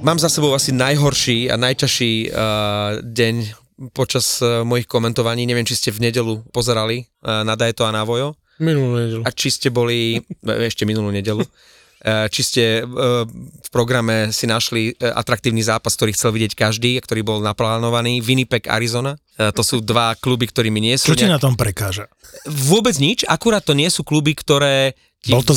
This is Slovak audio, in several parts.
Mám za sebou asi najhorší a najťažší uh, deň počas uh, mojich komentovaní. Neviem, či ste v nedelu pozerali uh, na Dajeto a na Vojo. Minulú nedelu. A či ste boli, ešte minulú nedelu, či ste v programe si našli atraktívny zápas, ktorý chcel vidieť každý, ktorý bol naplánovaný, Winnipeg, Arizona. To sú dva kluby, ktorými nie sú... Čo ti na tom prekáža? Vôbec nič, akurát to nie sú kluby, ktoré ti Bol to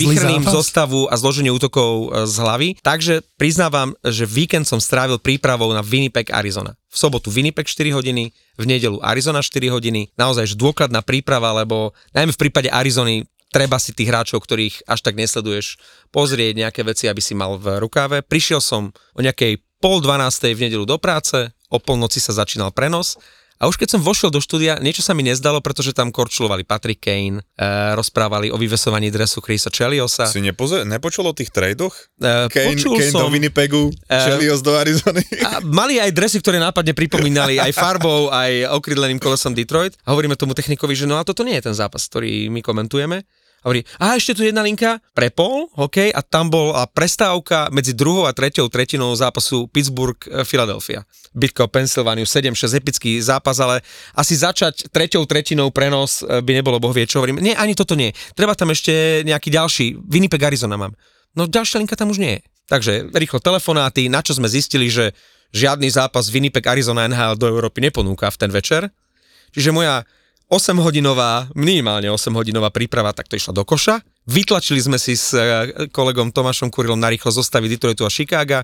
zostavu a zloženie útokov e, z hlavy. Takže priznávam, že víkend som strávil prípravou na Winnipeg, Arizona. V sobotu Winnipeg 4 hodiny, v nedelu Arizona 4 hodiny. Naozaj že dôkladná príprava, lebo najmä v prípade Arizony treba si tých hráčov, ktorých až tak nesleduješ, pozrieť nejaké veci, aby si mal v rukáve. Prišiel som o nejakej pol dvanástej v nedelu do práce, o polnoci sa začínal prenos a už keď som vošiel do štúdia, niečo sa mi nezdalo, pretože tam korčulovali Patrick Kane, e, rozprávali o vyvesovaní dresu Chrisa Cheliosa. Si nepoze- nepočul o tých tradoch? E, Kane, počul Kane som, do Winnipegu, Eh, Chelios do Arizony. a mali aj dresy, ktoré nápadne pripomínali aj farbou, aj okrydleným kolesom Detroit. A hovoríme tomu technikovi, že no a toto nie je ten zápas, ktorý my komentujeme. A hovorí, a ešte tu jedna linka, prepol, OK, a tam bola prestávka medzi druhou a treťou tretinou zápasu Pittsburgh-Philadelphia. Bitka o Pensylvániu 7-6, epický zápas, ale asi začať treťou tretinou prenos e, by nebolo boh vie čo. Hovorím, nie, ani toto nie. Treba tam ešte nejaký ďalší, Winnipeg, Arizona mám. No ďalšia linka tam už nie je. Takže rýchlo telefonáty, na čo sme zistili, že žiadny zápas Winnipeg, Arizona NHL do Európy neponúka v ten večer. Čiže moja 8-hodinová, minimálne 8-hodinová príprava takto išla do koša. Vytlačili sme si s e, kolegom Tomášom Kurilom na rýchlo zostavy Detroitu a Chicaga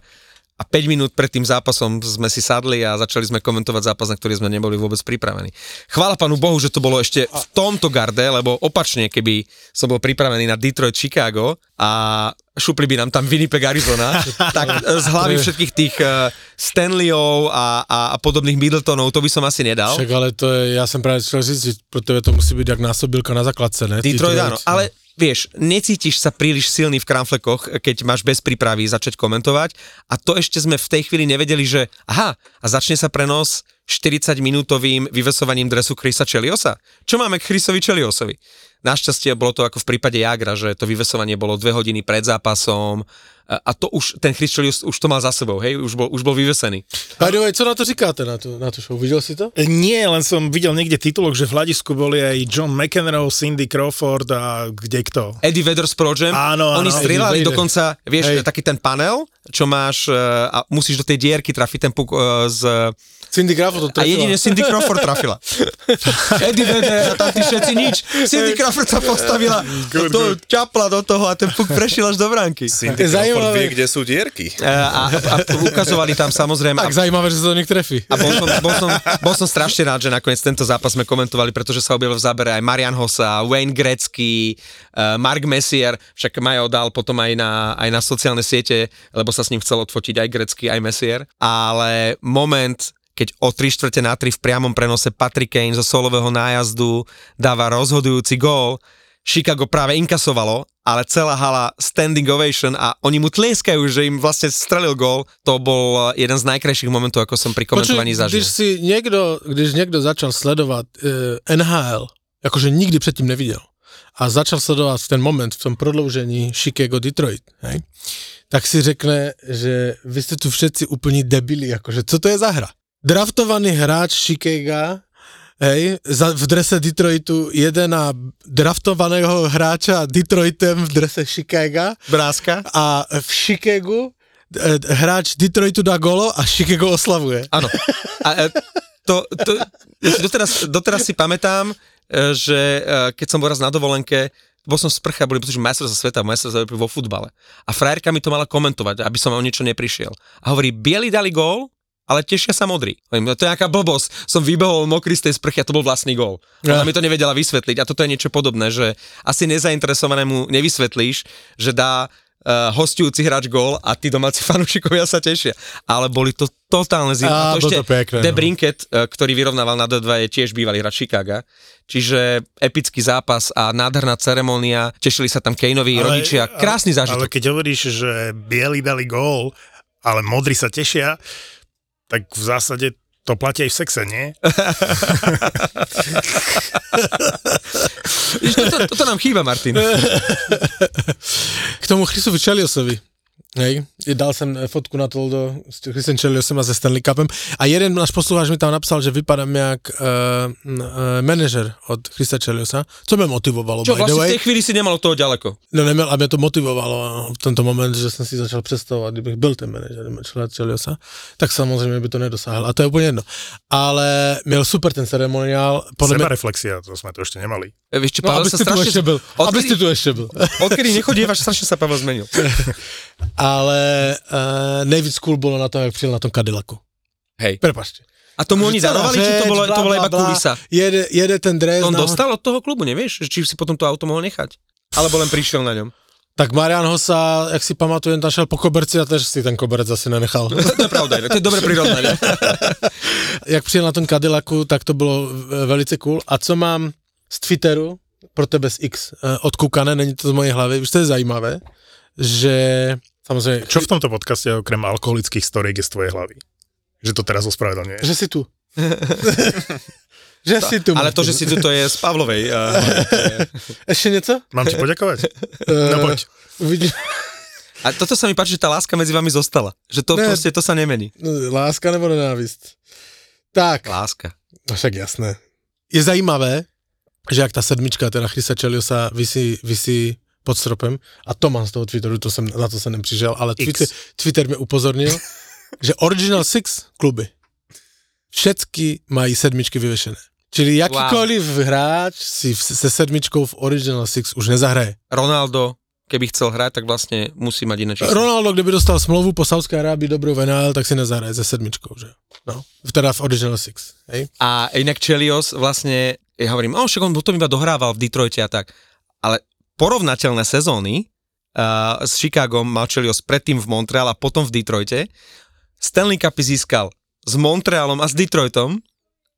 a 5 minút pred tým zápasom sme si sadli a začali sme komentovať zápas, na ktorý sme neboli vôbec pripravení. Chvála pánu Bohu, že to bolo ešte v tomto garde, lebo opačne, keby som bol pripravený na Detroit, Chicago a šupli by nám tam Winnipeg, Arizona, tak z hlavy všetkých tých uh, Stanleyov a, a, a podobných Middletonov, to by som asi nedal. Však ale to je, já jsem právě chtěl říct, že pro tebe to musí být jak násobilka na základce, ne? Detroit, áno, ale vieš, necítiš sa príliš silný v kramflekoch, keď máš bez prípravy začať komentovať a to ešte sme v tej chvíli nevedeli, že aha, a začne sa prenos 40 minútovým vyvesovaním dresu Chrisa Cheliosa. Čo máme k Chrisovi Cheliosovi? Našťastie bolo to ako v prípade Jagra, že to vyvesovanie bolo dve hodiny pred zápasom a to už, ten Chris Chelios už to mal za sebou, hej, už bol, už bol vyvesený. Way, co na to říkáte, na tu, na tu show? Viděl si to? Nie, len som videl niekde titulok, že v hľadisku boli aj John McEnroe, Cindy Crawford a kde kto. Eddie Vedder s Progem, Áno, áno, oni strieľali dokonca, vieš, Hej. taký ten panel, čo máš e, a musíš do tej dierky trafiť ten puk e, z Cindy Crawford to A jedine Cindy Crawford trafila. Eddie Vedder a tam tí všetci nič. Cindy Crawford sa postavila, do toho, ťapla do toho a ten puk prešiel až do bránky. Cindy Crawford zaujímavé. vie, kde sú dierky. A, a, a ukazovali tam samozrejme. Tak A, zajímavé, že sa to niekto trefí. a bol, som, bol, som, bol som strašne rád, že nakoniec tento zápas sme komentovali, pretože sa objavil v zábere aj Marian Hossa, Wayne Gretzky, uh, Mark Messier, však Majo dal potom aj na, aj na sociálne siete, lebo sa s ním chcel odfotiť aj Gretzky, aj Messier. Ale moment, keď o 3 štvrte na 3 v priamom prenose Patrick Kane zo solového nájazdu dáva rozhodujúci gól, Chicago práve inkasovalo, ale celá hala standing ovation a oni mu tlieskajú, že im vlastne strelil gól. To bol jeden z najkrajších momentov, ako som pri komentovaní zažil. když si někdo, když někdo začal sledovat uh, NHL, jakože nikdy předtím neviděl, a začal sledovat ten moment v tom prodloužení Chicago-Detroit, hej, tak si řekne, že vy jste tu všetci úplní debili, jakože co to je za hra? Draftovaný hráč Chicaga, hej, za, v drese Detroitu jede na draftovaného hráča Detroitem v drese Chicaga Bráska? a v Chicagu eh, hráč Detroitu dá golo a Chicago oslavuje. Áno. A e, to, to, doteraz, doteraz si pamätám, e, že keď som bol raz na dovolenke, bol som v sprche a boli že majstrovstvá sveta, majstrovstvá vo futbale. A frajerka mi to mala komentovať, aby som o niečo neprišiel. A hovorí, bieli dali gól, ale tešia sa modrí. No to je nejaká blbosť. Som vybehol mokrý z tej sprchy a to bol vlastný gól. Ona Ja. mi to nevedela vysvetliť a toto je niečo podobné, že asi nezainteresovanému nevysvetlíš, že dá uh, hostujúci hráč gól a tí domáci fanúšikovia sa tešia. Ale boli to totálne zim. Á, A to ešte to pekné, De no. Brinket, uh, ktorý vyrovnával na D2, je tiež bývalý hráč Chicaga. Čiže epický zápas a nádherná ceremonia. Tešili sa tam Kaneovi rodičia. Krásny Ale zážitok. keď hovoríš, že bieli dali gól, ale modrí sa tešia, tak v zásade to platí aj v sexe, nie? Toto, toto nám chýba, Martin. K tomu Chrisovi Čeliosovi. Hej, dal jsem eh, fotku na to do s Chrisem Čeliosem a se Stanley Cupem a jeden náš posluchač mi tam napsal, že vypadám jak uh, uh, manažer od Chrisa Čeliosa, co mě motivovalo, Čo, by the vlastne v tej chvíli si nemal od toho ďaleko. No neměl, a mě to motivovalo v tento moment, že jsem si začal představovat, kdybych byl ten manažer Čeliosa, tak samozřejmě by to nedosáhl. A to je úplně jedno. Ale měl super ten ceremoniál. Podle Seba mě, reflexia, to sme to ešte nemali. E, Vieš čo, no, Pavel aby sa si tu strašne... ještě byl. Aby Odkedy, si tu ještě byl. odkedy nechodívaš, strašne sa Pavel zmenil. Ale uh, nejvíc cool bylo na tom, jak přijel na tom Cadillacu. Hej. Prepačte. A tomu oni darovali, či to bolo, bla, to bola bla, iba kulisa? Jede, jede ten dres. To on dostal od toho klubu, nevieš? Či si potom to auto mohol nechať? Alebo len prišiel na ňom? Tak Marian Hosa, jak si pamatujem, tam šel po koberci a tež si ten koberec asi nenechal. To je pravda, to je dobre prirovnanie. jak přijel na tom Cadillacu, tak to bylo velice cool. A co mám z Twitteru, pro tebe z X, eh, odkoukané, není to z mojej hlavy, víš, to je zajímavé, že samozřejmě, Čo v tomto podcaste okrem alkoholických storiek je z tvojej hlavy? Že to teraz ospravedlňuješ. že si tu. že si tu. Ale to, že si tu, to je z Pavlovej. Uh, Ještě něco? Mám ti poďakovať? Eh, No poď. Uvidí... a toto sa mi páči, že tá láska medzi vami zostala. Že to Ne. proste, to sa nemení. No, Láska nebo nenávist? Tak, Láska. no však jasné. Je zajímavé, že jak ta sedmička teda Chrisa Čeliosa visí, visí pod stropem a to mám z toho Twitteru, to jsem, na to jsem nepřišel, ale. Twitter, Twitter mě upozornil, že Original Six kluby všetky mají sedmičky vyvěšené. Čili jakýkoliv wow. hráč si v, se sedmičkou v Original Six už nezahraje. Ronaldo, keby chcel hrať, tak vlastne musí mať iné číslo. Ronaldo, kdyby dostal smlouvu po Saudské Arábii dobrou v NHL, tak si nezahraje se sedmičkou, že? No, teda v Original Six, hej? A inak Chelios vlastne, ja hovorím, o, však on potom iba dohrával v Detroite a tak. Ale porovnateľné sezóny uh, s Chicagom mal Chelios predtým v Montreal a potom v Detroite. Stanley Cupy získal s Montrealom a s Detroitom,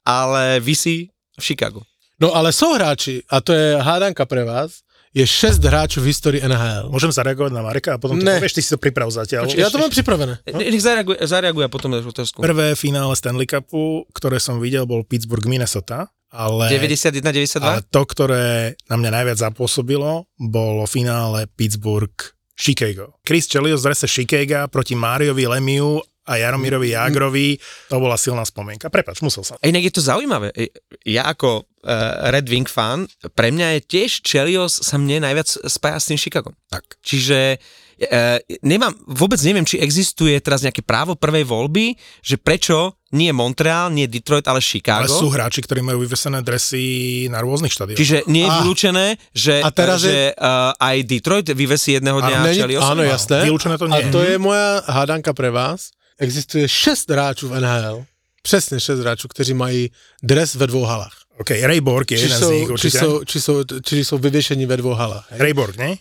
ale vysí v Chicagu. No ale jsou hráči, a to je hádanka pre vás, je šest hráčů v historii NHL. Môžem zareagovať na Mareka a potom to Ne. povieš, ty si to priprav zatiaľ. Ja to mám pripravené. No. Nech zareaguje, zareaguje a potom dáš otázku. Prvé finále Stanley Cupu, ktoré som videl, bol Pittsburgh, Minnesota, ale, 91-92? ale to, ktoré na mňa najviac zapôsobilo, bolo finále Pittsburgh Chicago. Chris Chelios z drese Chicago proti Máriovi Lemiu a Jaromirovi Jágrovi, to bola silná spomienka. Prepač, musel som. A inak je to zaujímavé. E, Ja ako uh, Red Wing fan, pre mňa je tiež Chelios sa mne najviac spája s tým Chicagom. Tak. Čiže uh, nemám, vôbec neviem, či existuje teraz nejaké právo prvej voľby, že prečo nie Montreal, nie Detroit, ale Ale Chicago. sú hráči, ktorí majú vyvesené dresy na rôznych štadionoch. Čiže nie je Ah. vylúčené, že, A teraz že uh, aj Detroit vyvesí jedného dňa Není- Cheliosa? áno, jasné. Vylúčené to A nie. to je moja hádanka pre vás. Existuje šest hráčů v NHL, přesně šest hráčů, kteří mají dres ve dvou halách. OK, Ray Borg je Či jeden z jsou, nich či, určite. jsou, či, jsou, či jsou vyvěšení ve dvou halách. hej? Ray Borg, nie?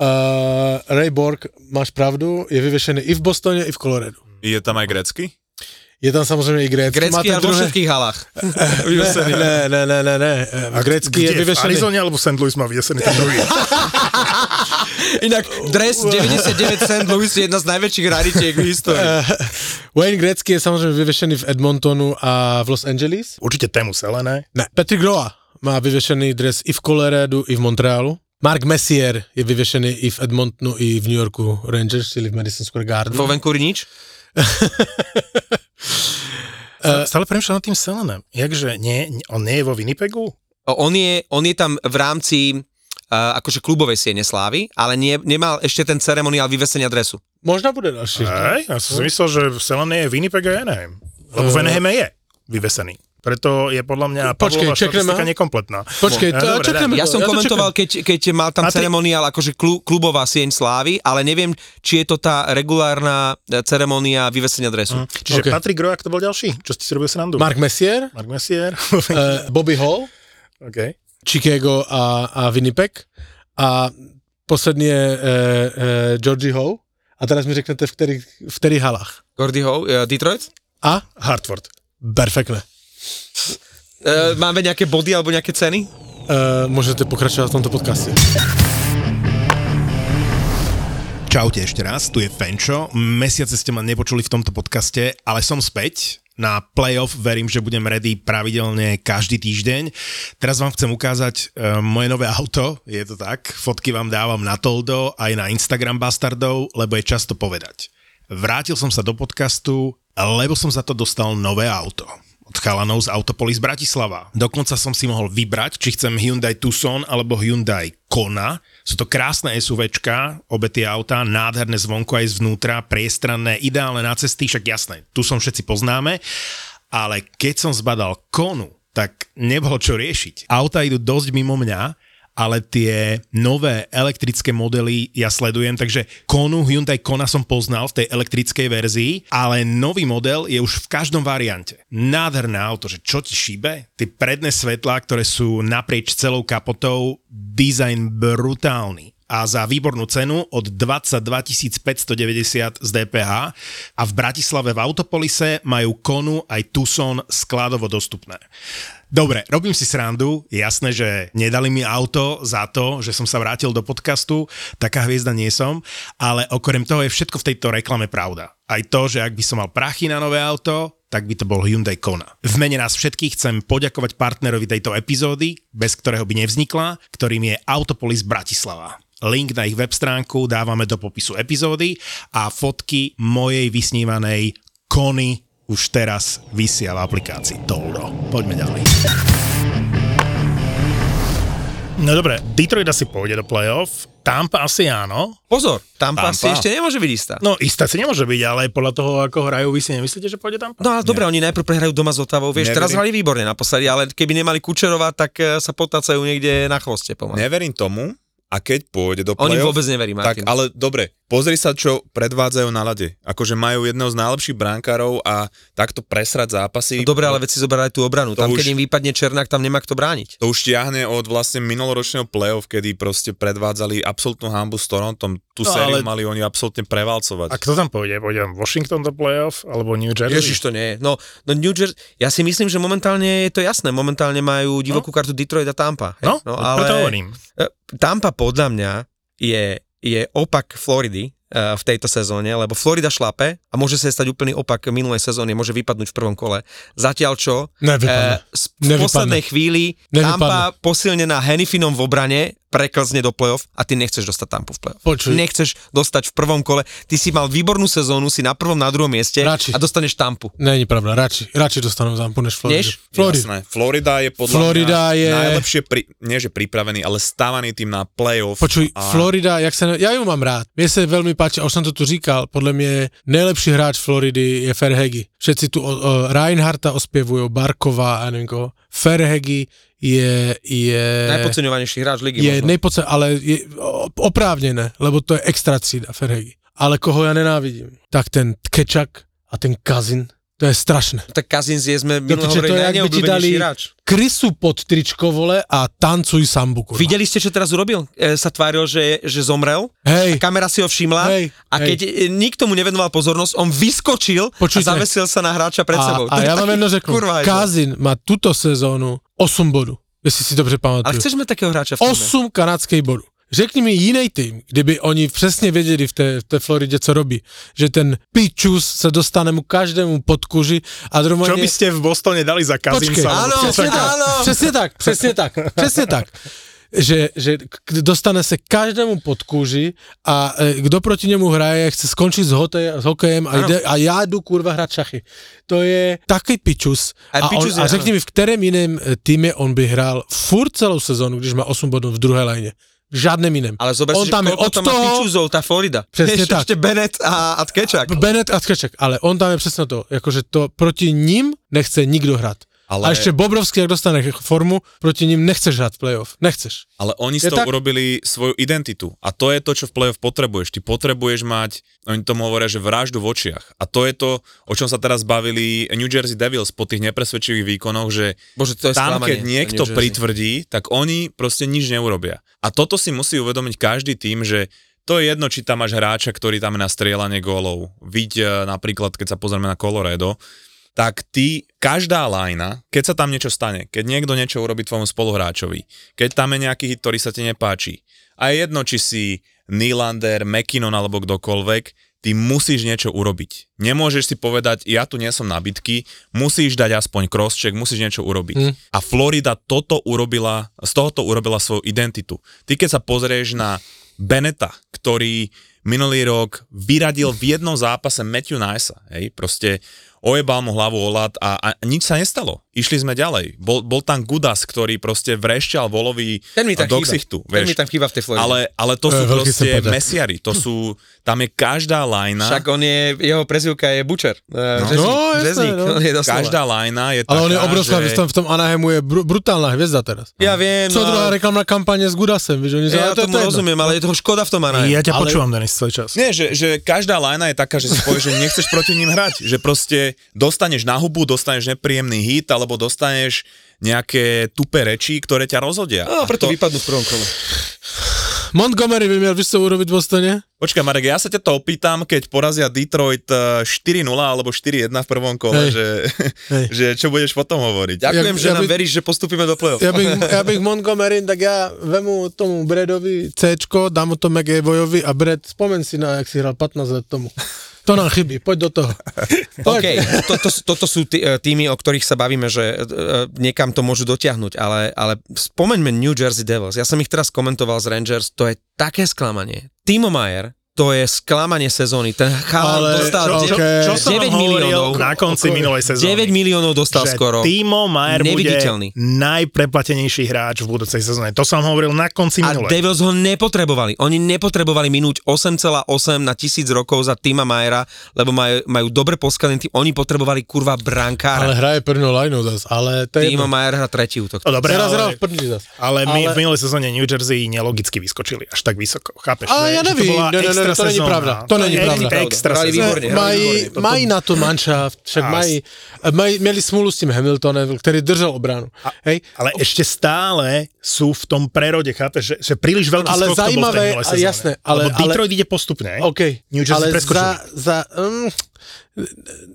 Uh, Ray Borg, máš pravdu, je vyvěšený i v Bostoně, i v Coloradu. Je tam aj grecky? Je tam samozřejmě i grécky. Máte ale vo všetkých halách. ne, ne, ne, ne, ne, ne. A Grecky je Kde? V vyvěšený. Arizone alebo St. Louis má vyvesený ten druhý? Inak dres 99 St. Louis je jedna z najväčších raritiek v histórii. Wayne Gretzky je samozřejmě vyvěšený v Edmontonu a v Los Angeles. Určite tému Selené. Ne. Patrick Roa má vyvěšený dres i v Coloradu, i v Montrealu. Mark Messier je vyvěšený i v Edmontonu, i v New Yorku Rangers, čili v Madison Square Garden. Vo Vancouveri nič? Uh, Stále premýšľam nad tým Selenem. Jakže nie, on nie je vo Winnipegu? On je, on je tam v rámci uh, akože klubovej siene slávy, ale nie, nemal ešte ten ceremoniál vyvesenia dresu. Možná bude další. Hej, ja som si myslel, že Selené je Winnipeg a Anaheim. Lebo v Anaheime je vyvesený. Preto je podľa mňa Počkej, Pavlova čekneme štatistika nekompletná. Počkej, No, to, dobre, čekneme Ja som to komentoval, keď, keď mal tam ty- ceremoniál akože klu, klubová sieň slávy, ale neviem, či je to tá regulárna e, ceremonia vyvesenia dresu. Hm. Čiže OK. okay. Patrick Roy, to bol ďalší? Čo ste si robil srandu? Mark Messier, Mark Messier. uh, Bobby Hall, OK. Chicago a, a Winnipeg. A poslední je e, e, Georgie Howe a teraz mi řeknete, v kterých, v kterých halách. Gordy Howe, uh, Detroit? A? Hartford. Perfektné. Uh, máme nejaké body alebo nejaké ceny? E, môžete pokračovať v tomto podcaste. Čaute ešte raz, tu je Fenčo. Mesiace ste ma nepočuli v tomto podcaste, ale som späť. Na playoff verím, že budem ready pravidelne každý týždeň. Teraz vám chcem ukázať e, moje nové auto, je to tak. Fotky vám dávam na Toldo aj na Instagram Bastardov, lebo je často povedať. Vrátil som sa do podcastu, lebo som za to dostal nové auto chalanov z Autopolis Bratislava. Dokonca som si mohol vybrať, či chcem Hyundai Tucson alebo Hyundai Kona. Sú to krásne SUVčka, obe tie autá, nádherné zvonku aj zvnútra, priestranné, ideálne na cesty, však jasné, tu som všetci poznáme. Ale keď som zbadal Konu, tak nebolo čo riešiť. Auta idú dosť mimo mňa, ale tie nové elektrické modely ja sledujem, takže Konu, Hyundai Kona som poznal v tej elektrickej verzii, ale nový model je už v každom variante. Nádherné auto, že čo ti šíbe? Tie predné svetlá, ktoré sú naprieč celou kapotou, dizajn brutálny a za výbornú cenu od 22 590 z DPH a v Bratislave v Autopolise majú Konu aj Tucson skladovo dostupné. Dobre, robím si srandu, jasné, že nedali mi auto za to, že som sa vrátil do podcastu, taká hviezda nie som, ale okrem toho je všetko v tejto reklame pravda. Aj to, že ak by som mal prachy na nové auto, tak by to bol Hyundai Kona. V mene nás všetkých chcem poďakovať partnerovi tejto epizódy, bez ktorého by nevznikla, ktorým je Autopolis Bratislava. Link na ich web stránku dávame do popisu epizódy a fotky mojej vysnívanej Kony už teraz vysia v aplikácii Toldo. Poďme ďalej. No dobre, Detroit asi pôjde do playoff, Tampa asi áno. Pozor, Tampa, Tampa. si ešte nemôže byť istá. No istá si nemôže byť, ale podľa toho, ako hrajú, vy si nemyslíte, že pôjde Tampa? No ale dobre, oni najprv prehrajú doma s Otavou, vieš, Neverím. teraz hrali výborne naposledy, ale keby nemali Kučerova, tak eh, sa potácajú niekde na chvoste pomaly. Neverím tomu, a keď pôjde do Oni play-off, vôbec neverí, tak Martin. ale dobre, pozri sa, čo predvádzajú na lade. Akože majú jedného z najlepších brankárov a takto presrať zápasy. No dobre, ale veci zoberať aj tú obranu. To Tam, už- keď im vypadne Černák, tam nemá kto brániť. To už ťahne od vlastne minuloročného play-off, kedy proste predvádzali absolútnu hambu s Torontom. Tú No, sériu ale- mali oni absolútne prevalcovať. A kto tam pôjde? Pôjde Washington do playoff alebo New Jersey? Ježiš, to nie je. No, no New Jersey, ja si myslím, že momentálne je to jasné. Momentálne majú divokú kartu Detroit a Tampa. hej. No, no preto hovorím. E, Tampa podľa mňa je, je opak Floridy e, v tejto sezóne, lebo Florida šlape a môže sa stať úplný opak minulej sezóny, môže vypadnúť v prvom kole. Zatiaľ čo Nevypadne. s- v poslednej chvíli Nevypadne. Tampa posilnená Hennifinom v obrane preklzne do play-off a ty nechceš dostať Tampu v play-off. Počuj. Nechceš dostať v prvom kole. Ty si mal výbornú sezónu, si na prvom, na druhom mieste Radši. a dostaneš Tampu. Není pravda, radši, radši dostanú zampu než Floridu. Než? Floridu. Jasné. Florida je podľa Florida mňa je- najlepšie, pri, nie že pripravený, ale stávaný tým na playoff. Počuj, a Florida, jak sa, ne- ja ju mám rád. Mne sa veľmi páči, a už som to tu říkal, podľa mňa najlepší hráč Floridy je Ferhegi. Všetci tu o, o, Reinharta ospievujú, Barkova a neviem koho. Ferhegi je, je, Najpodceňovanejší hráč ligy. je možno. nejpoce, ale je oprávnené, lebo to je extra třída Ferhegi. Ale koho ja nenávidím, tak ten Tkečak a ten Kazin, to je strašné. tak Kazins je, sme minulé hovorili, je, jak by ti dali najneobľúbenejší hráč. krysu pod tričko, vole, a tancuj sambu, kurva. Videli ste, čo teraz urobil? E, sa tváril, že, že zomrel. Hej, Kamera si ho všimla Hej, a hej. keď e, nikto mu nevenoval pozornosť, on vyskočil Počujte. a zavesil sa na hráča pred sebou. A, a To ja vám jedno řeknu, kurva. Kazin má túto sezónu 8 bodů, jestli si dobře Ale pamatuju. chceš mať takého hráča v týme? 8 kanadských bodů. Řekni mi jiný tým, kdyby oni přesně věděli v té, v té Floridě, co robí, že ten pičus se dostane mu každému pod kuži a Čo normálně... by ste v Bostone dali za Počkej, Kazinsa? Áno, přesně tak, přesně tak, přesně tak, přesně tak. Že, že dostane se každému pod kůži a e, kdo proti němu hraje, chce skončit s, hotej, s hokejem a, jde, a já jdu kurva hrát šachy. To je taky pičus. A A, pičus on, je, a řekni mi, v kterém jiném e, týmě on by hrál furt celou sezónu, když má 8 bodů v druhé lajně. V žádném jiném. Ale zober on si, tam že je od tam toho... pičuzov, tá Florida. Presne Vieš, tak. Ešte Bennett a, a Tkečak. Bennett a Tkeček, ale on tam je přesně to, jakože to proti ním nechce nikdo hrát. Ale, A ešte Bobrovský, ak dostane formu, proti ním nechceš hrať playoff. Nechceš. ale oni Je z toho tak? urobili svoju identitu. A to je to, čo v play-off potrebuješ. Ty potrebuješ mať, oni tomu hovoria, že vraždu v očiach. A to je to, o čom sa teraz bavili New Jersey Devils po tých nepresvedčivých výkonoch, že Bože, to je tam, sklamanie keď niekto pritvrdí, tak oni proste nič neurobia. A toto si musí uvedomiť každý tým, že to je jedno, či tam máš hráča, ktorý tam je na strieľanie gólov. Vidť e, napríklad, keď sa pozrieme na Colorado, tak ty, každá lajna, keď sa tam niečo stane, keď niekto niečo urobí tvojmu spoluhráčovi, keď tam je nejaký hit, ktorý sa ti nepáči, a je jedno, či si Nylander, McKinnon alebo kdokoľvek, ty musíš niečo urobiť. Nemôžeš si povedať, ja tu nie som na bitky, musíš dať aspoň crosscheck, musíš niečo urobiť. Hm. A Florida toto urobila, z tohoto urobila svoju identitu. Ty keď sa pozrieš na Beneta, ktorý minulý rok vyradil v jednom zápase Matthew Nice, hej, proste ojebal mu hlavu o lat a, a nič sa nestalo. Išli sme ďalej. Bol, bol tam Gudas, ktorý proste vrešťal volový Ten mi tam do chýba. ksichtu, Ten mi tam chýba v tej Floride. Ale, ale to To sú veľký proste mesiari, to sú, tam je každá lajna, Však on je, jeho prezivka je Butcher. No, žezník, No, jasné, žezník, no. on je doslova. každá lajna je Ale taká, on je obrovská, že... v tom, v tom Anaheimu je br- brutálna hviezda teraz. Ja viem, Co no, druhá ale- reklamná kampanie s Gudasem, vieš, oni ja ale to tomu jedno. rozumiem, ale je toho škoda v tom Anaheim. Ja ťa Ale- počúvam, Denis, celý čas. Nie, že, že každá lajna je taká, že si povieš, že nechceš proti ním hrať. Že proste dostaneš na hubu, dostaneš nepríjemný hit, alebo dostaneš nejaké tupé reči, ktoré ťa rozhodia. No, A preto to- vypadnú v prvom kole. Montgomery by miel vieš urobiť v Bostone? Počkaj, Marek, ja sa ťa to opýtam, keď porazia Detroit eh, 4-0 alebo 4-1 v prvom kole, Hej. že, Hej. že čo budeš potom hovoriť. Ďakujem, Ja- že ja nám by- veríš, že postupíme do play-off. Ja bych, ja bych Montgomery, tak ja vemu tomu Bredovi C, dám mu to McAvoyovi a Bred, spomen si na, jak si hral 15 let tomu. To nám chybí, poď do toho. OK, toto, toto sú tí- e, týmy, o ktorých sa bavíme, že e, niekam to môžu dotiahnuť, ale, ale spomeňme New Jersey Devils. Ja som ich teraz komentoval z Rangers, to je také sklamanie. Timo Mayer, to je sklamanie sezóny. Ten chalan Ale- dostal čo- Čo som 9 vám hovoril miliónov. na konci minulej sezóny? 9 miliónov dostal že skoro. Timo Mayer bude Neviditeľný. najpreplatenejší hráč v budúcej sezóne. To som hovoril na konci A minulej. Devils ho nepotrebovali. Oni nepotrebovali minúť 8,8 na tisíc rokov za Tima Majera, lebo majú, majú dobre poskalený tým. Oni potrebovali kurva Ale brankára. hraje prvnú lineu zas, ale to je Timo. Majer hrá tretí útok. No dobre, Teraz hral ale, v prdni zas. ale my Ale- v minulej sezóne New Jersey nelogicky vyskočili až tak vysoko. Chápeš? Ale ja nevím, to bola ne, ne, ne, extra to není sezóna. pravda. To není je pravda. Extra Hrali sezóna. výborne, hrali Mají, výborne. Mají na to manšaft, však Ás. mají, mají, mieli smůlu s tím Hamiltonem, ktorý držal obranu. Hej? Ale ešte stále sú v tom prerode, chápeš, že, že príliš veľký Ale skok to bol v a jasné, ale- Lebo Detroit ide postupne, OK, New Jersey ale preskočili. za, za, um,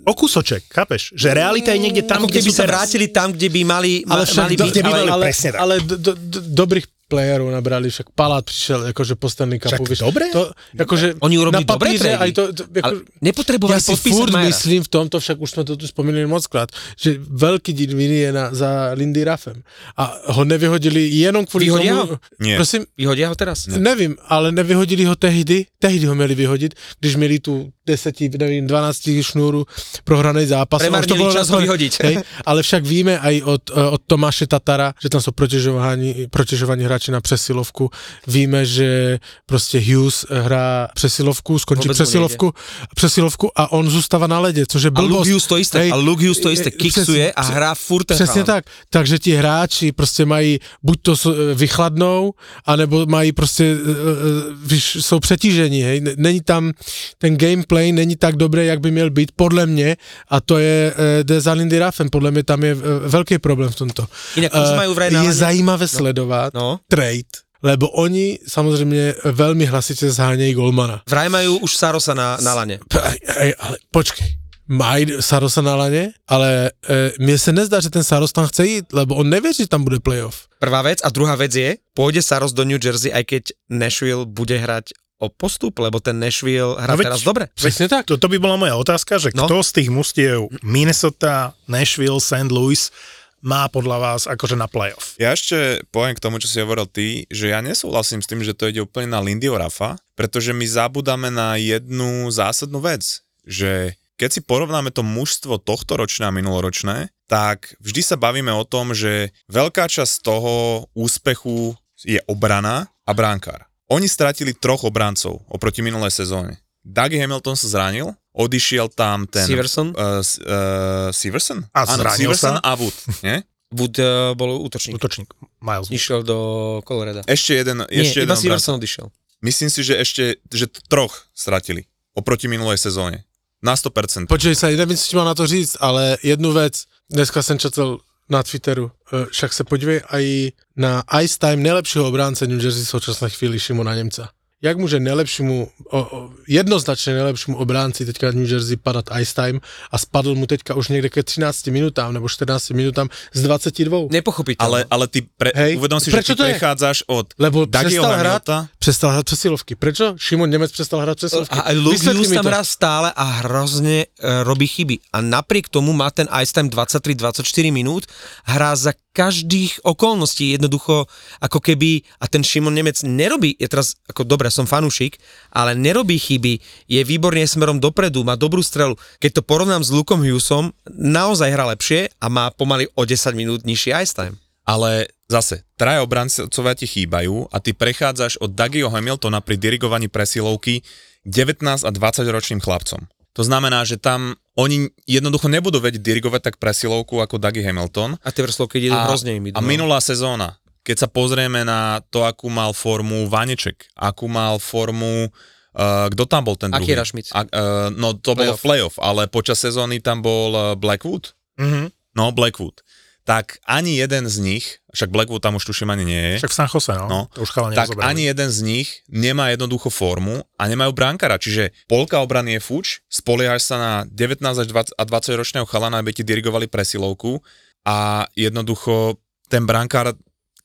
O kúsoček, chápeš? Že realita je niekde tam, Ako kde sú sa teraz. vrátili tam, kde by mali, ale však mali do, byť. kde by ale, mali ale, presne tak. ale do, do, do, dobrých playerov nabrali, však Palát prišiel akože po Stanley Cupu. Však dobre. To, akože Oni urobili na papíre trady. aj to, to, ako, ale nepotrebovali ja si furt Majera. myslím v tomto, však už sme to tu spomínali mockrát, že veľký díl viny je na, za Lindy Raffem. A ho nevyhodili jenom kvôli Vyhodia tomu... ho? Nie. Prosím, Vyhodia ho teraz? Ne. Nevím, ale nevyhodili ho tehdy, tehdy ho měli vyhodit, když měli tu 10, nevím, 12 šnúru prohranej zápas. Premarnili to bolo čas ho vyhodiť. Hej, ale však víme aj od, eh, od Tomáše Tatara, že tam sú protežovaní, protežovaní hráči na přesilovku. Víme, že prostě Hughes hrá přesilovku, skončí Vôbec přesilovku, přesilovku a on zůstává na ledě, což je A Luke. Hughes to isté, Hej, a Luke Hughes to isté kiksuje a hrá furt ten Přesně chalan. tak. Takže ti hráči prostě mají, buď to s- vychladnou, anebo mají prostě, uh, víš, jsou přetížení, hej. Není tam, ten gameplay není tak dobré, jak by měl být, podle mě, a to je uh, jde za Lindy Raffem, podle mě tam je uh, velký problém v tomto. Inak už majú vraj je zajímavé sledovat No. trade, lebo oni samozrejme veľmi hlasite zháňají Golmana. Vraj majú už Sarosa na, na lane. Ej, ale počkej, mají Sarosa na lane, ale e, mne se nezdá, že ten Saros tam chce jít, lebo on nevie, že tam bude playoff. Prvá vec. A druhá vec je, pôjde Saros do New Jersey, aj keď Nashville bude hrať o postup, lebo ten Nashville hrá No veď- teraz dobre. Presne tak. To, to by bola moja otázka, že No. kto z tých mustiev Minnesota, Nashville, St. Louis má podľa vás akože na playoff? Ja ešte poviem k tomu, čo si hovoril ty, že ja nesúhlasím s tým, že to ide úplne na Lindyho Rafa, pretože my zabudáme na jednu zásadnú vec, že keď si porovnáme to mužstvo tohto ročné a minuloročné, tak vždy sa bavíme o tom, že veľká časť toho úspechu je obrana a bránkár. Oni stratili troch obrancov oproti minulej sezóne. Dougie Hamilton sa zranil, odišiel tam ten... Severson? Uh, uh, Severson? A Áno, zranil Severson sa. a Wood, nie? Wood uh, bol útočník. Útočník Miles. Išiel do Coloreda. Ešte jeden, Nie, ešte iba jeden Severson odišiel. Myslím si, že ešte, že troch stratili oproti minulej sezóne. Na 100%. Počkej sa, nevím, co ti mám na to říct, ale jednu věc, dneska jsem četl na Twitteru, eh, však se podívej aj na Ice Time nejlepšího obránce New Jersey v současné chvíli Šimona Němca. Jak může nejlepšímu, o, o, jednoznačně nejlepšímu obránci teďka New Jersey padat Ice Time a spadl mu teďka už někde ke 13 minutám nebo 14 minutám z 22. Nepochopiteľné. Ale, ale ty pre, Hej, uvedom si, prečo že ty to je? prechádzaš od Lebo přestal hrát, přestal hrát přesilovky. Prečo? Šimon Němec přestal hrát přesilovky. A mi tam to. hrá stále a hrozne e, robí chyby. A napriek tomu má ten ice time 23-24 minút, hrá za každých okolností jednoducho ako keby, a ten Šimon Nemec nerobí, je teraz, ako dobre, som fanúšik, ale nerobí chyby, je výborne smerom dopredu, má dobrú strelu. Keď to porovnám s Lukom Hughesom, naozaj hrá lepšie a má pomaly o 10 minút nižší ice time. ale zase, traja obrancovia ti chýbajú a ty prechádzaš od Dougieho Hamiltona pri dirigovaní presilovky 19 a 20 ročným chlapcom. To znamená, že tam oni jednoducho nebudú vedieť dirigovať tak presilovku ako Dougie Hamilton. A tie vrslovky idú hrozne im idú. a no. minulá sezóna, keď sa pozrieme na to, akú mal formu Vaneček, akú mal formu Uh, kto tam bol ten druhý? Akira Schmidt. A, uh, no to bolo Playoff. playoff, ale počas sezóny tam bol uh, Blackwood. Mhm. No, Blackwood. Tak ani jeden z nich, však Blackwood tam už tuším ani nie je, Však v San Jose, no. No, To už tak rozoberali. ani jeden z nich nemá jednoducho formu a nemajú bránkara, čiže polka obrany je fuč, spoliehaš sa na 19 až 20 a 20 ročného chalana, aby ti dirigovali presilovku a jednoducho ten brankár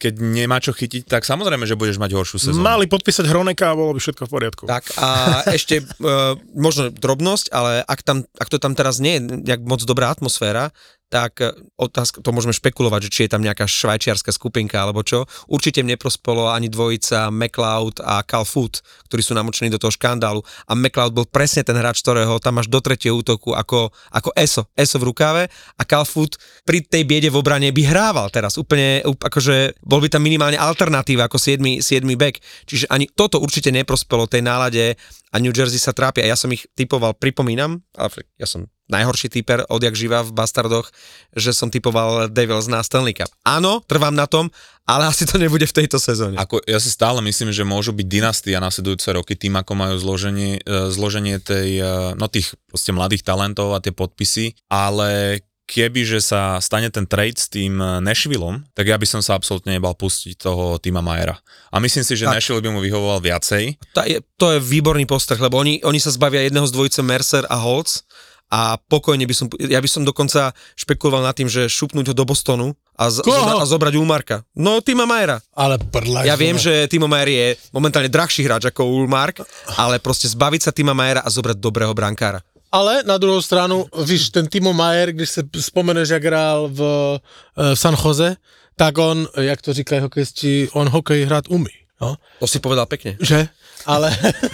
keď nemá čo chytiť, tak samozrejme, že budeš mať horšiu sezónu. Mali podpísať Hroneka a bolo by všetko v poriadku. Tak a ešte uh, možno drobnosť, ale ak, tam, ak to tam teraz nie je nejak moc dobrá atmosféra, tak e, otázka, to môžeme špekulovať, že či je tam nejaká švajčiarska skupinka alebo čo. Určite mne neprospelo ani dvojica McLeod a Cal Foot, ktorí sú namočení do toho škandálu. A McLeod bol presne ten hráč, ktorého tam máš do tretieho útoku ako, ako ESO. ESO v rukáve a Cal Foot pri tej biede v obrane by hrával teraz. Úplne, úpl- akože bol by tam minimálne alternatíva ako 7, 7 back. Čiže ani toto určite neprospelo tej nálade a New Jersey sa trápia. Ja som ich typoval, pripomínam, ale ja som najhorší typer odjak živa v Bastardoch, že som typoval Devils na Stanley Cup. Áno, trvám na tom, ale asi to nebude v tejto sezóne. Ako, ja si stále myslím, že môžu byť dynastia nasledujúce roky tým, ako majú zloženie, e, zloženie tej, e, no tých proste mladých talentov a tie podpisy, ale keby, že sa stane ten trade s tým e, Nashvilleom, tak ja by som sa absolútne nebal pustiť toho týma Majera. A myslím si, že Tak. Nashville by mu vyhovoval viacej. To je, to je výborný postreh, lebo oni, oni sa zbavia jedného z dvojice Mercer a Holtz a pokojne by som, ja by som dokonca špekuloval nad tým, že šupnúť ho do Bostonu a, z, Koho? a zobrať Ulmarka. No, Tima Majera. Ale prdla. Ja viem, že Timo Majer je momentálne drahší hráč ako Ulmark, ale proste zbaviť sa Tima Majera a zobrať dobrého brankára. Ale na druhou stranu, víš, ten Timo Mayer, když se spomeneš, jak hrál v, eh, v San Jose, tak on, jak to říkají hokejisti, on hokej hrát umí. No, To si povedal pekne. že? Ale,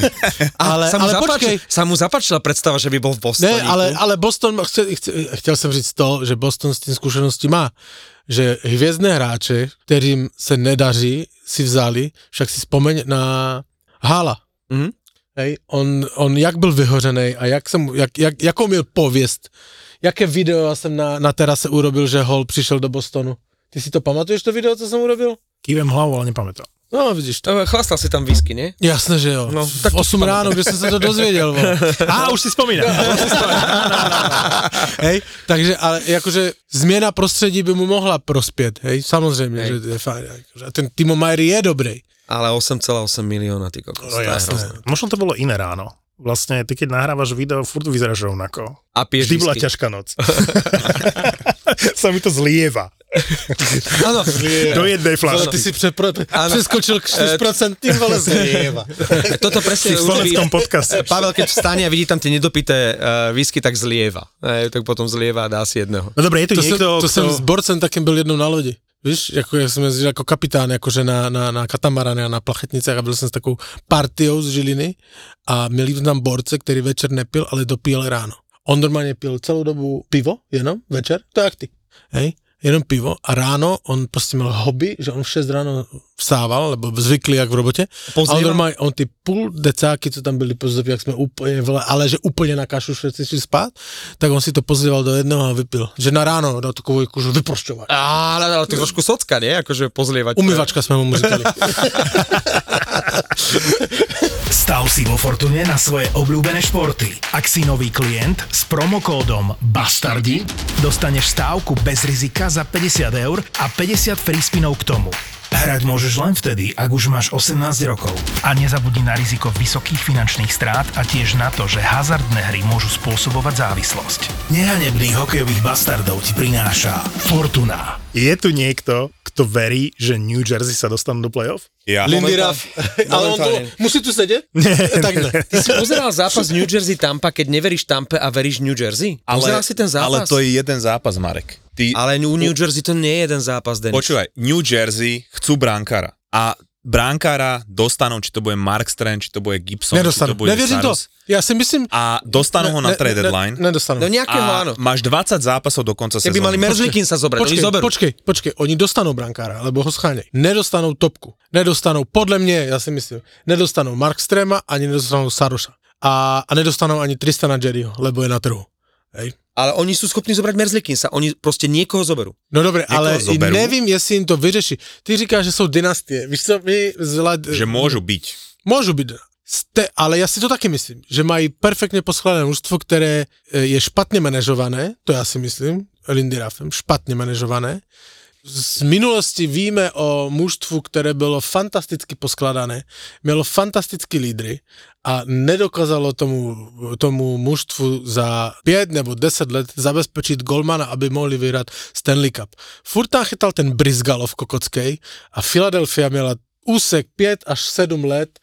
ale, sa, mu ale zapáčil, počkej, sa mu zapáčila predstava, že by bol v Bostone. ne, ale, ale Boston, má- chce, chce, chtěl jsem říct to, že Boston s tím zkušenosti má, že hvězdné hráče, kterým se nedaří, si vzali, však si vzpomeň na Hala. Mhm. Hej, on, on jak byl vyhořený a jak jsem, jak, jak, jakou měl pověst, jaké video jsem na, na terase urobil, že Hall přišel do Bostonu. Ty si to pamatuješ, to video, co jsem urobil? Kývem hlavu, ale nepamätám. No, vidíš to. Chlastal si tam whisky, nie? Jasné, že jo. No, No, tak v to 8 ráno, kde jsem se to dozvěděl. Vole. Á, už si spomínam. hej, takže, ale jakože změna prostředí by mu mohla prospět, hej, samozřejmě, Hej. že to je fajn. Akože, a ten Timo Mayer je dobrý. Ale 8,8 milióna, ty kokos. No jasné. Možno to bolo iné ráno. Vlastne, ty keď nahrávaš video, furt vyzeráš rovnako. A Vždy bola ťažká noc. Sa mi to zlieva. Áno, Do jednej Ale flašky. ty si přepro, Áno. přeskočil k 4% tým, vole, zlieva. toto presne v slovenskom podcaste. Pavel, keď vstane a vidí tam tie nedopité uh, whisky, tak zlieva. E, tak potom zlieva a dá si jedného. No dobre, je tu To, jsem, niekto, to kto... jsem s borcem takým byl jednou na lodi. Víš, jako já jsem jezdil jako kapitán, jakože na, na, na katamarane a na plachetnicách a byl jsem s takovou partiou z Žiliny a měli tam borce, který večer nepil, ale dopíl ráno. On normálně pil celou dobu pivo, jenom večer, to jak ty. Hej? jenom pivo a ráno on prostě měl hobby, že on v 6 ráno vstával, lebo zvyklý jak v robote. A on normálně, on ty půl decáky, co tam byli později, jak jsme úplně, vole, ale že úplně na kašu všetci šli spát, tak on si to pozlieval do jednoho a vypil. Že na ráno, na takovou jakože vyprošťovať. Ale, ale to je trošku socka, nie? Akože pozlievať. Umývačka jsme mu říkali. Stav si vo Fortune na svoje obľúbené športy. Ak si nový klient s promokódom BASTARDI, dostaneš stávku bez rizika za 50 eur a 50 free spinov k tomu. Hrať môžeš len vtedy, ak už máš 18 rokov. A nezabudni na riziko vysokých finančných strát a tiež na to, že hazardné hry môžu spôsobovať závislosť. Nehanebných hokejových bastardov ti prináša Fortuna. Je tu niekto, kto verí, že New Jersey sa dostanú do playoff? Ja. Lindy Ruff. Ale on to, musí tu sedět? tak ne. Ty si pozeral zápas New Jersey Tampa, keď neveríš Tampe a veríš New Jersey? Pozeral si ten zápas? Ale to je jeden zápas, Marek. Ty, Ale u New Jersey to nie je jeden zápas, Denis. Počúvaj, New Jersey chcú brankára. A bránkára dostanú, či to bude Markstrand, či to bude Gibson, či Nedostanú. to bude Nevěřím to. Já si myslím... A dostanú ho na trade deadline. Ne, nedostanú. No nejakého áno. máš 20 zápasov do konca Keby sezóny. mali Merzlikin sa zobrať, oni Počkej, zoberú. počkej, počkej, oni dostanou brankára, lebo ho scháňaj. Nedostanou topku. Nedostanou, podle mě, já si myslím, nedostanou Markstrema, ani nedostanou Saroša. A, a nedostanou ani Tristana Jerryho, lebo je na trhu. Hej. Ale oni sú schopní zobrať Merzlikinsa, oni proste niekoho zoberú. No dobré, ale zoberú. nevím, jestli jim to vyřeší. Ty říkáš, že jsou dynastie. Víš co, my z let, Že môžu byť. Můžu být. Ste, ale já si to taky myslím, že mají perfektně poskladané mužstvo, které e, je špatně manažované, to já si myslím, Lindy Ruffem, špatně manažované. Z minulosti víme o mužstvu, které bylo fantasticky poskladané, mělo fantastický lídry a nedokázalo tomu, tomu mužstvu za 5 nebo 10 let zabezpečit golmana, aby mohli vyhrát Stanley Cup. Furt chytal ten Brizgalov kokockej a Philadelphia měla úsek 5 až 7 let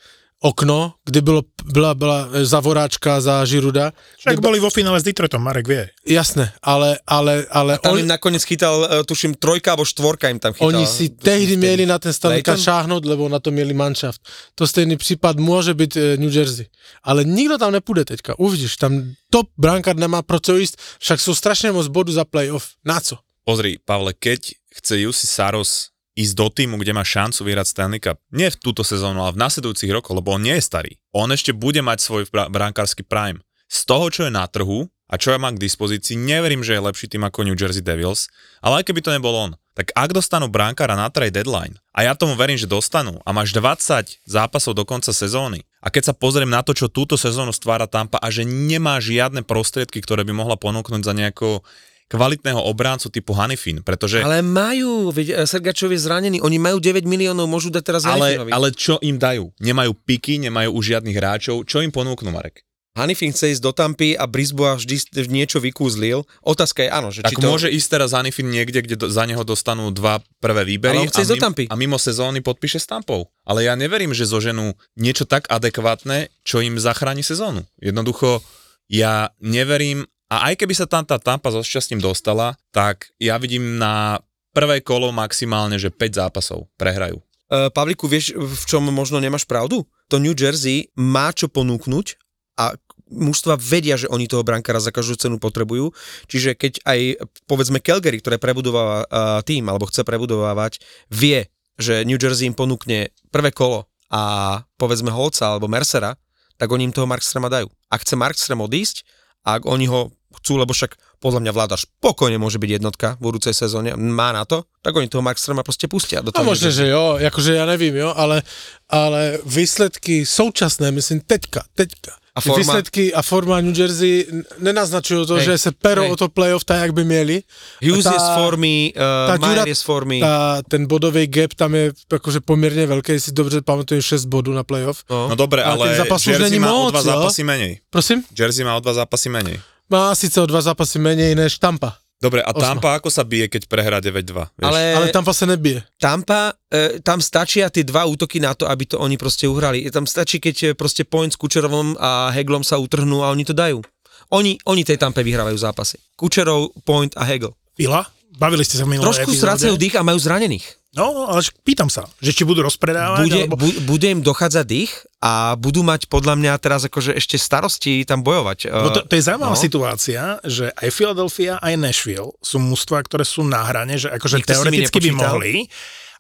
okno, kdy bylo, byla, byla zavoráčka za Žiruda. Však boli vo finále s Detroitom, Marek vie. Jasné, ale, ale, ale Tam on, im nakoniec chytal, e, tuším, trojka alebo štvorka im tam chytal. oni si tehdy měli na ten Stanley Cup šáhnout, lebo na to měli manšaft. To stejný případ může být eh, New Jersey. Ale nikdo tam nepůjde teďka, uvidíš, tam top brankár nemá pro co jíst, však jsou strašně moc bodu za playoff. Na co? Pozri, Pavle, keď chce Jussi Saros ísť do týmu, kde má šancu vyhrať Stanley Cup, nie v túto sezónu, ale v nasledujúcich rokoch, lebo on nie je starý. On ešte bude mať svoj bra- brankársky prime. Z toho, čo je na trhu a čo ja mám k dispozícii, neverím, že je lepší tým ako New Jersey Devils, ale aj keby to nebol on, tak ak dostanú brankára na trade deadline, a ja tomu verím, že dostanú, a máš 20 zápasov do konca sezóny, a keď sa pozriem na to, čo túto sezónu stvára Tampa a že nemá žiadne prostriedky, ktoré by mohla ponúknuť za nejakého kvalitného obráncu typu Hanifin, pretože... Ale majú, veď e, Sergačov je zranený, oni majú 9 miliónov, môžu dať teraz Ale, Hanifinovi. ale čo im dajú? Nemajú piky, nemajú už žiadnych hráčov. Čo im ponúknú, Marek? Hanifin chce ísť do Tampy a Brisboa vždy niečo vykúzlil. Otázka je áno, že Tak či to... môže ísť teraz Hanifin niekde, kde do, za neho dostanú dva prvé výbery Ale chce a, ísť do Tampy. a mimo sezóny podpíše s Tampou. Ale ja neverím, že zoženú niečo tak adekvátne, čo im zachráni sezónu. Jednoducho, ja neverím, a aj keby sa tam tá Tampa so šťastím dostala, tak ja vidím na prvé kolo maximálne, že 5 zápasov prehrajú. Uh, Pavliku, vieš, v čom možno nemáš pravdu? To New Jersey má čo ponúknuť a mužstva vedia, že oni toho brankára za každú cenu potrebujú. Čiže keď aj, povedzme, Calgary, ktoré prebudováva uh, tým, alebo chce nebudovávať, vie, že New Jersey im ponúkne prvé kolo a povedzme Holca alebo Mercera, tak oni im toho Markstrema dajú. Ak chce Markstrem odísť, a ak oni ho chcú, lebo však podľa mňa vláda spokojne môže byť jednotka v budúcej sezóne, má na to, tak oni toho Markstrema proste pustia do No toho. možná, že jo, jakože já nevím, jo, ale, ale výsledky současné, myslím teďka, teďka. A forma? Výsledky a forma New Jersey nenaznačujú to, Hej, že se perou hej. o to playoff tak, jak by měli. Hughes Tá- je z formy, uh, tá Mayer je z formy. Ta, ten bodový gap tam je akože poměrně velký, jestli dobře pamatuju, 6 bodů na playoff. No. No dobre, Ale ale, Jersey má o moc, dva jo? zápasy menej. Prosím? Jersey má o dva zápasy menej. Má sice o dva zápasy menej než Tampa, Dobre, a Osma. Tampa ako sa bije, keď prehrá 9-2? Vieš? Ale, ale Tampa se nebije. Tampa, e, tam stačia tie dva útoky na to, aby to oni proste uhrali. Tam stačí, keď e, proste Point s Kučerovom a Heglom sa utrhnú a oni to dajú. Oni, oni tej Tampe vyhrávajú zápasy. Kučerov, Point a Hegel. Pila? Bavili ste sa v minulej Trošku epizóde. strácajú dých a majú zranených. No, no, ale pýtam sa, že či budú rozpredávať, Bude, alebo... bu, bude im dochádzať dých a budú mať podľa mňa teraz akože ešte starosti tam bojovať. Bo to, to je zaujímavá no. situácia, že aj Philadelphia, aj Nashville sú mužstva, ktoré sú na hrane, že akože Nikto teoreticky by mohli,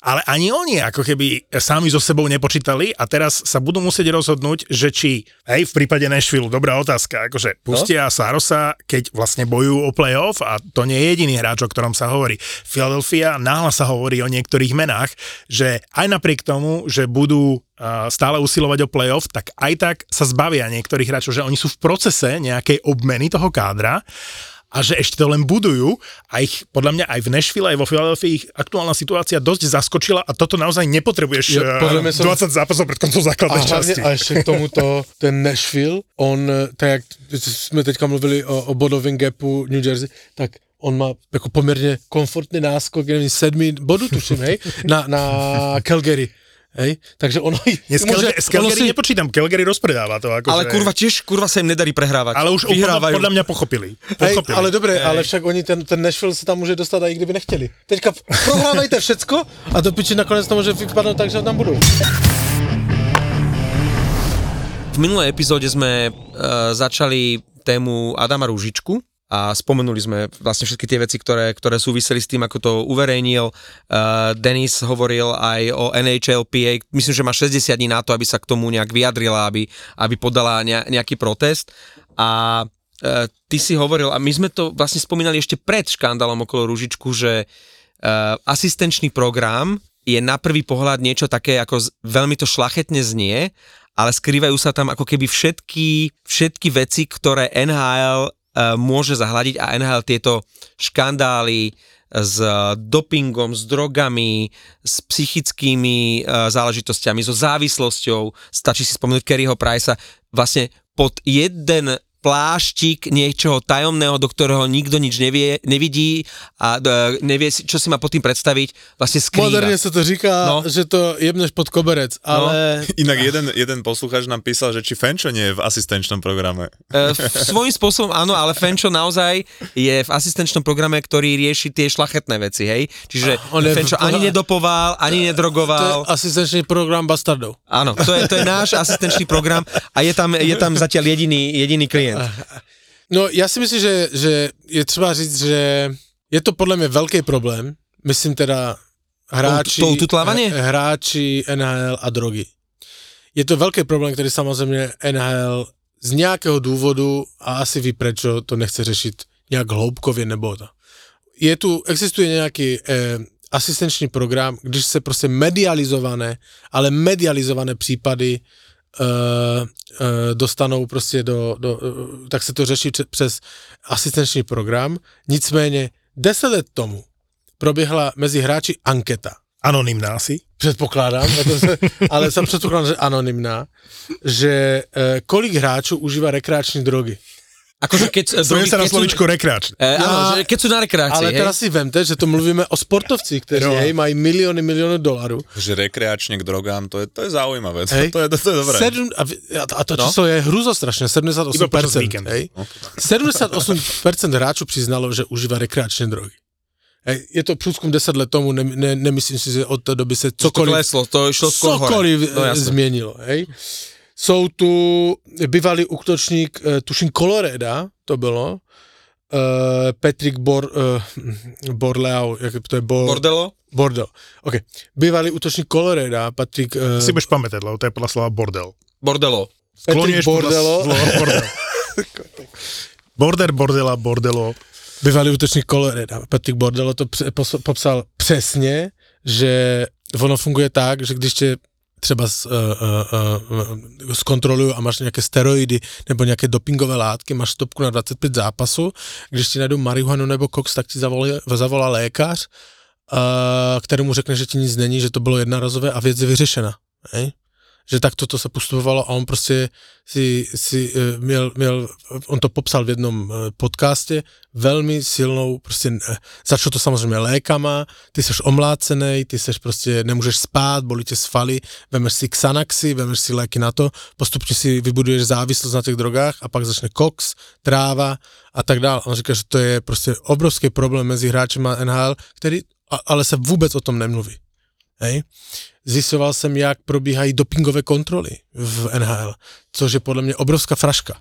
ale ani oni ako keby sami so sebou nepočítali a teraz sa budú musieť rozhodnúť, že či, hej, v prípade Nashville, dobrá otázka, akože pustia no? Sarosa, keď vlastne bojujú o playoff a to nie je jediný hráč, o ktorom sa hovorí. Philadelphia, náhla sa hovorí o niektorých menách, že aj napriek tomu, že budú stále usilovať o playoff, tak aj tak sa zbavia niektorých hráčov, že oni sú v procese nejakej obmeny toho kádra a že ešte to len budujú a ich, podľa mňa aj v Nashville, aj vo Philadelphia ich aktuálna situácia dosť zaskočila a toto naozaj nepotrebuješ Ja, mňa som- 20 zápasov pred koncom A základnej hlavne, časti. a ešte k tomuto, ten Nashville, on, eh, tak jak jsme teďka mluvili o, o bodovém gapu New Jersey, tak on má jako poměrně komfortný náskok, nevím, sedmi bodů tuším, hej, na, na Calgary. Hej, takže ono... Z Calgary, z Calgary nepočítam, Calgary rozpredáva to. Ako Ale že- kurva, tiež kurva sa im nedarí prehrávať. ale už vyhrávajú. podľa mňa pochopili. Hej, pochopili. ale dobré, ale však oni ten, ten Nashville se tam může dostat, i kdyby nechtěli. Teďka prohrávajte všecko a do piči nakonec to může vypadnout tak, že tam budou. V minulej epizóde sme uh, začali tému Adama Rúžičku a spomenuli sme vlastne všetky tie veci, ktoré, ktoré súviseli s tým, ako to uverejnil. Uh, Denis hovoril aj o NHLPA, myslím, že má 60 dní na to, aby sa k tomu nejak vyjadrila, aby, aby podala ne, nejaký protest. A uh, ty si hovoril, a my sme to vlastne spomínali ešte pred škandálom okolo Rúžičku, že uh, asistenčný program je na prvý pohľad niečo také, ako z, veľmi to šlachetne znie, ale skrývajú sa tam ako keby všetky, všetky veci, ktoré NHL môže zahľadiť a NHL tieto škandály s dopingom, s drogami, s psychickými uh, záležitostiami, so závislosťou, stačí si spomenúť Kerryho Price'a, vlastne pod jeden pláštik niečoho tajomného, do ktorého nikto nič nevie, nevidí a uh, nevie, si- čo si má pod tým predstaviť, vlastne skrýva. Moderně se to říká, No. no. že to jebneš pod koberec, ale... Inak jeden, jeden posluchač nám písal, že či Fenčo nie je v asistenčnom programe. E, svojím spôsobom áno, ale Fenčo naozaj je v asistenčnom programe, ktorý rieši tie šlachetné veci, hej? Čiže On Fenčo v- ani nedopoval, ani To je nedrogoval. asistenčný program bastardov. Áno, to je, to je náš asistenčný program a je tam, je tam zatiaľ jediný, jediný klient. No, já si myslím, že, že je třeba říct, že je to podle mě velký problém. Myslím teda hráči, To- to hráči NHL a drogy. Je to velký problém, který samozřejmě NHL z nějakého důvodu a asi ví prečo to nechce řešit nějak hloubkově nebo to. Je tu, existuje nějaký eh, asistenční program, když se prostě medializované, ale medializované případy dostanou prostě do, do uh, tak se to řeší přes asistenční program. Nicméně 10 let tomu proběhla mezi hráči anketa. Anonymná asi. Předpokládám, se, ale jsem předpokládám, že anonymná, že kolik hráčů užívá rekreační drogy. Akože keď, Zvojem sa na slovičko rekreačné. e, áno, Ja- že keď sú na rekreácii, Ale hej? teraz si vemte, že to mluvíme o sportovcích, kteří Jo. hej, mají miliony, miliony dolarů. Že rekreačne k drogám, to je, to je zaujímavé. To, Hej. to, je, to, to je dobré. Sedm, a, a to No. číslo je hruzostrašné, 78%. Iba počas víkendu. Hej. 78% hráčů přiznalo, že užívá rekreačné drogy. Hej, je to průzkum 10 let tomu, ne, ne, nemyslím si, že od té doby se to cokoliv, kleslo, to išlo skôr hore. cokoliv No, no, jasné. změnilo. Hej. Jsou tu bývalý útočník, eh, tuším Coloreda, to bylo, uh, Patrick Bor, uh, Borleau, jak to je Bor, Bordelo? Bordel. OK. Bývalý útočník Coloreda, Patrick, uh, Si budeš pamätať, lebo to je podľa slova bordel. Bordelo. Patrick Bordelo. slova bordel. Border, bordela, bordelo. Bývalý útočník Coloreda, Patrick Bordelo to popsal přesně, že ono funguje tak, že když tě třeba z, uh, uh, uh, a máš nějaké steroidy nebo nějaké dopingové látky, máš stopku na 25 zápasů, když ti najdou marihuanu nebo koks, tak ti zavolá, zavolá lékař, uh, kterému řekne, že ti nic není, že to bylo jednorazové a věc je vyřešena. Hej? Že tak toto se postupovalo a on prostě si, si eh, měl, měl, on to popsal v jednom eh, podcastě, velmi silnou, prostě eh, začalo to samozřejmě lékama, ty seš omlácený, ty seš prostě, nemůžeš spát, bolí tě svaly, vemeš si Xanaxy, vemeš si léky na to, postupně si vybuduješ závislost na těch drogách a pak začne koks, tráva a tak dále. On říká, že to je prostě obrovský problém mezi hráčem a NHL, který, a, ale se vůbec o tom nemluví. Hej. Zjišťoval jsem, jak probíhají dopingové kontroly v NHL, což je podle mě obrovská fraška.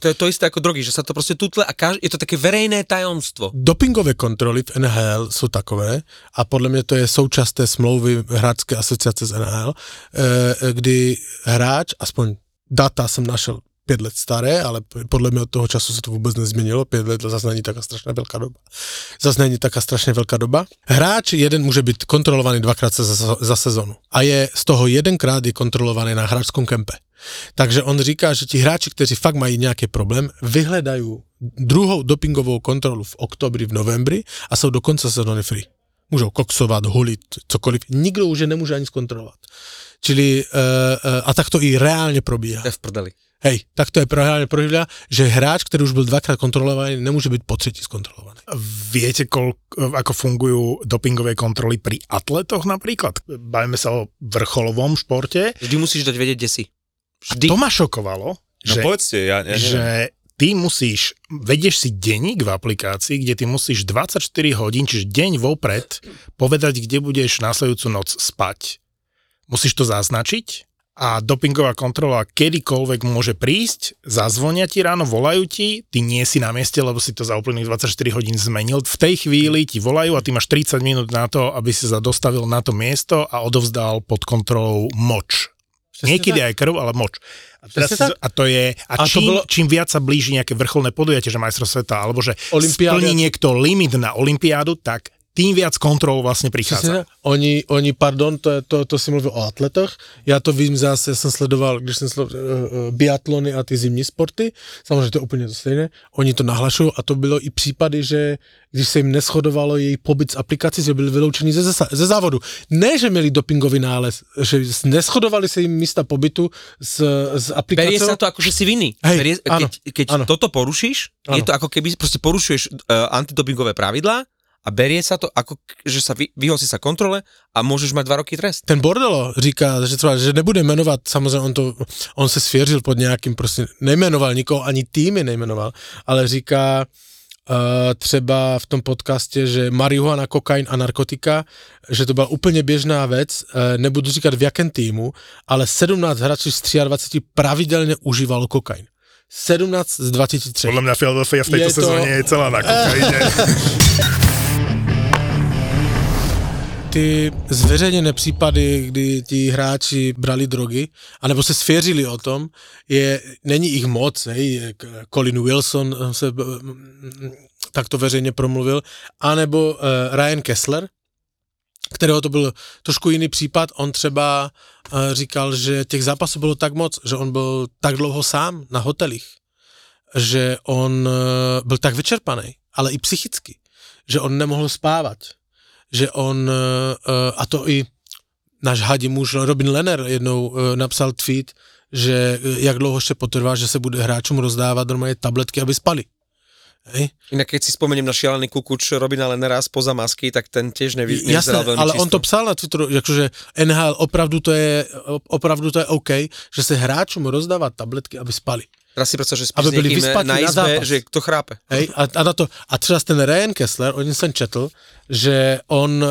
To je to isté ako drogy, že sa to proste tutle a kaž, je to také verejné tajomstvo. Dopingové kontroly v NHL jsou takové, a podle mě to je součást té smlouvy Hráčské asociace z NHL, eh, kdy hráč, aspoň data jsem našel pět let staré, ale podle mě od toho času se to vůbec nezměnilo, pět let zase není taká strašně velká doba. Zase není taká strašně velká doba. Hráč jeden může být kontrolovaný dvakrát za, za sezonu a je z toho jedenkrát je kontrolovaný na hráčskom kempe. Takže on říká, že ti hráči, kteří fakt mají nějaký problém, vyhledají druhou dopingovou kontrolu v oktobri, v novembri a jsou do konce sezóny free. Můžou koksovat, hulit, cokoliv. Nikdo už je nemůže ani zkontrolovat. Čili, uh, uh, a tak to i reálně probíhá. Je v prdeli. Hej, tak to je reálne probíhá, že hráč, ktorý už byl dvakrát kontrolovaný, nemôže byť po tretí skontrolovaný. Viete, kol, ako fungujú dopingové kontroly pri atletoch napríklad? Bavíme sa o vrcholovom športe. Vždy musíš dať vedieť, kde si. Vždy. To ma šokovalo, No že, povedzte, ja, ja neviem. že ty musíš, vedieš si denník v aplikácii, kde ty musíš 24 hodín, čiže deň vopred, povedať, kde budeš následujúcu noc spať. Musíš to zaznačiť a dopingová kontrola kedykoľvek môže prísť, zazvonia ti ráno, volajú ti, ty nie si na mieste, lebo si to za úplných 24 hodín zmenil. V tej chvíli ti volajú a ty máš 30 minút na to, aby si sa dostavil na to miesto a odovzdal pod kontrolou moč. Presne Niekedy tak. aj krv, ale moč. A, teraz, a to je, a, A to čím, bolo- čím viac sa blíži nejaké vrcholné podujatie, že majstrov sveta, alebo že Olympiáda- splní niekto limit na olympiádu, tak tým viac kontrol vlastne prichádza. Oni, oni, pardon, to, je, to, to si mluvil o atletoch, já to vím zase, já jsem sledoval, když jsem sledoval uh, biatlony a ty zimní sporty, samozřejmě to je úplně to stejné, oni to nahlašují a to bylo i případy, že když se jim neschodovalo její pobyt z aplikací, že byli vyloučení ze, ze závodu. Ne, že měli dopingový nález, že neschodovali se jim místa pobytu z, z aplikace. Berie sa to ako, že si vinný. Hej, Berie, áno, keď keď áno. toto porušíš, je Áno. to ako keby proste porušuješ uh, antidopingové pravidlá a berie sa to ako, že sa vy, vyhol si sa kontrole a môžeš mať dva roky trest. ten Bordelo říká, že třeba, že nebude jmenovat, samozřejmě on to, on se svěřil pod nějakým, prostě nejmenoval nikoho, ani týmy nejmenoval, ale říká uh, třeba v tom podcastě, že marihuana, kokain a narkotika, že to byla úplně běžná věc, uh, nebudu říkat v jakém týmu, ale 17 hráčů z 23 pravidelně užívalo kokain. 17 z 23. Podľa mňa Philadelphia v tejto Je to- sezóne je celá na kokaine. ty zveřejněné případy, kdy ti hráči brali drogy, anebo se svěřili o tom, je, není jich moc, hej, Colin Wilson eh, se mm, takto veřejně promluvil, anebo uh, Ryan Kessler, kterého to byl trošku jiný případ, on třeba říkal, že těch zápasů bylo tak moc, že on byl tak dlouho sám na hotelích, že on byl tak vyčerpaný, ale i psychicky, že on nemohl spávat, že on, uh, a to i náš hadí muž Robin Lenner jednou uh, napsal tweet, že jak dlouho ještě potrvá, že se bude hráčům rozdávat normálně tabletky, aby spali. Hej? Inak keď si spomeniem na šialený kukuč Robina Lenera spoza masky, tak ten tiež nevy, Jasné, veľmi ale čisto. on to psal na Twitteru, akože NHL, opravdu to je, opravdu to je OK, že se hráčům rozdává tabletky, aby spali. Teraz si predstav, že spíš Aby byli vyspatí na na izbe, zápas. že to chrápe. Hej, a, a, na to, a třeba ten Ryan Kessler, o něm jsem četl, že on uh,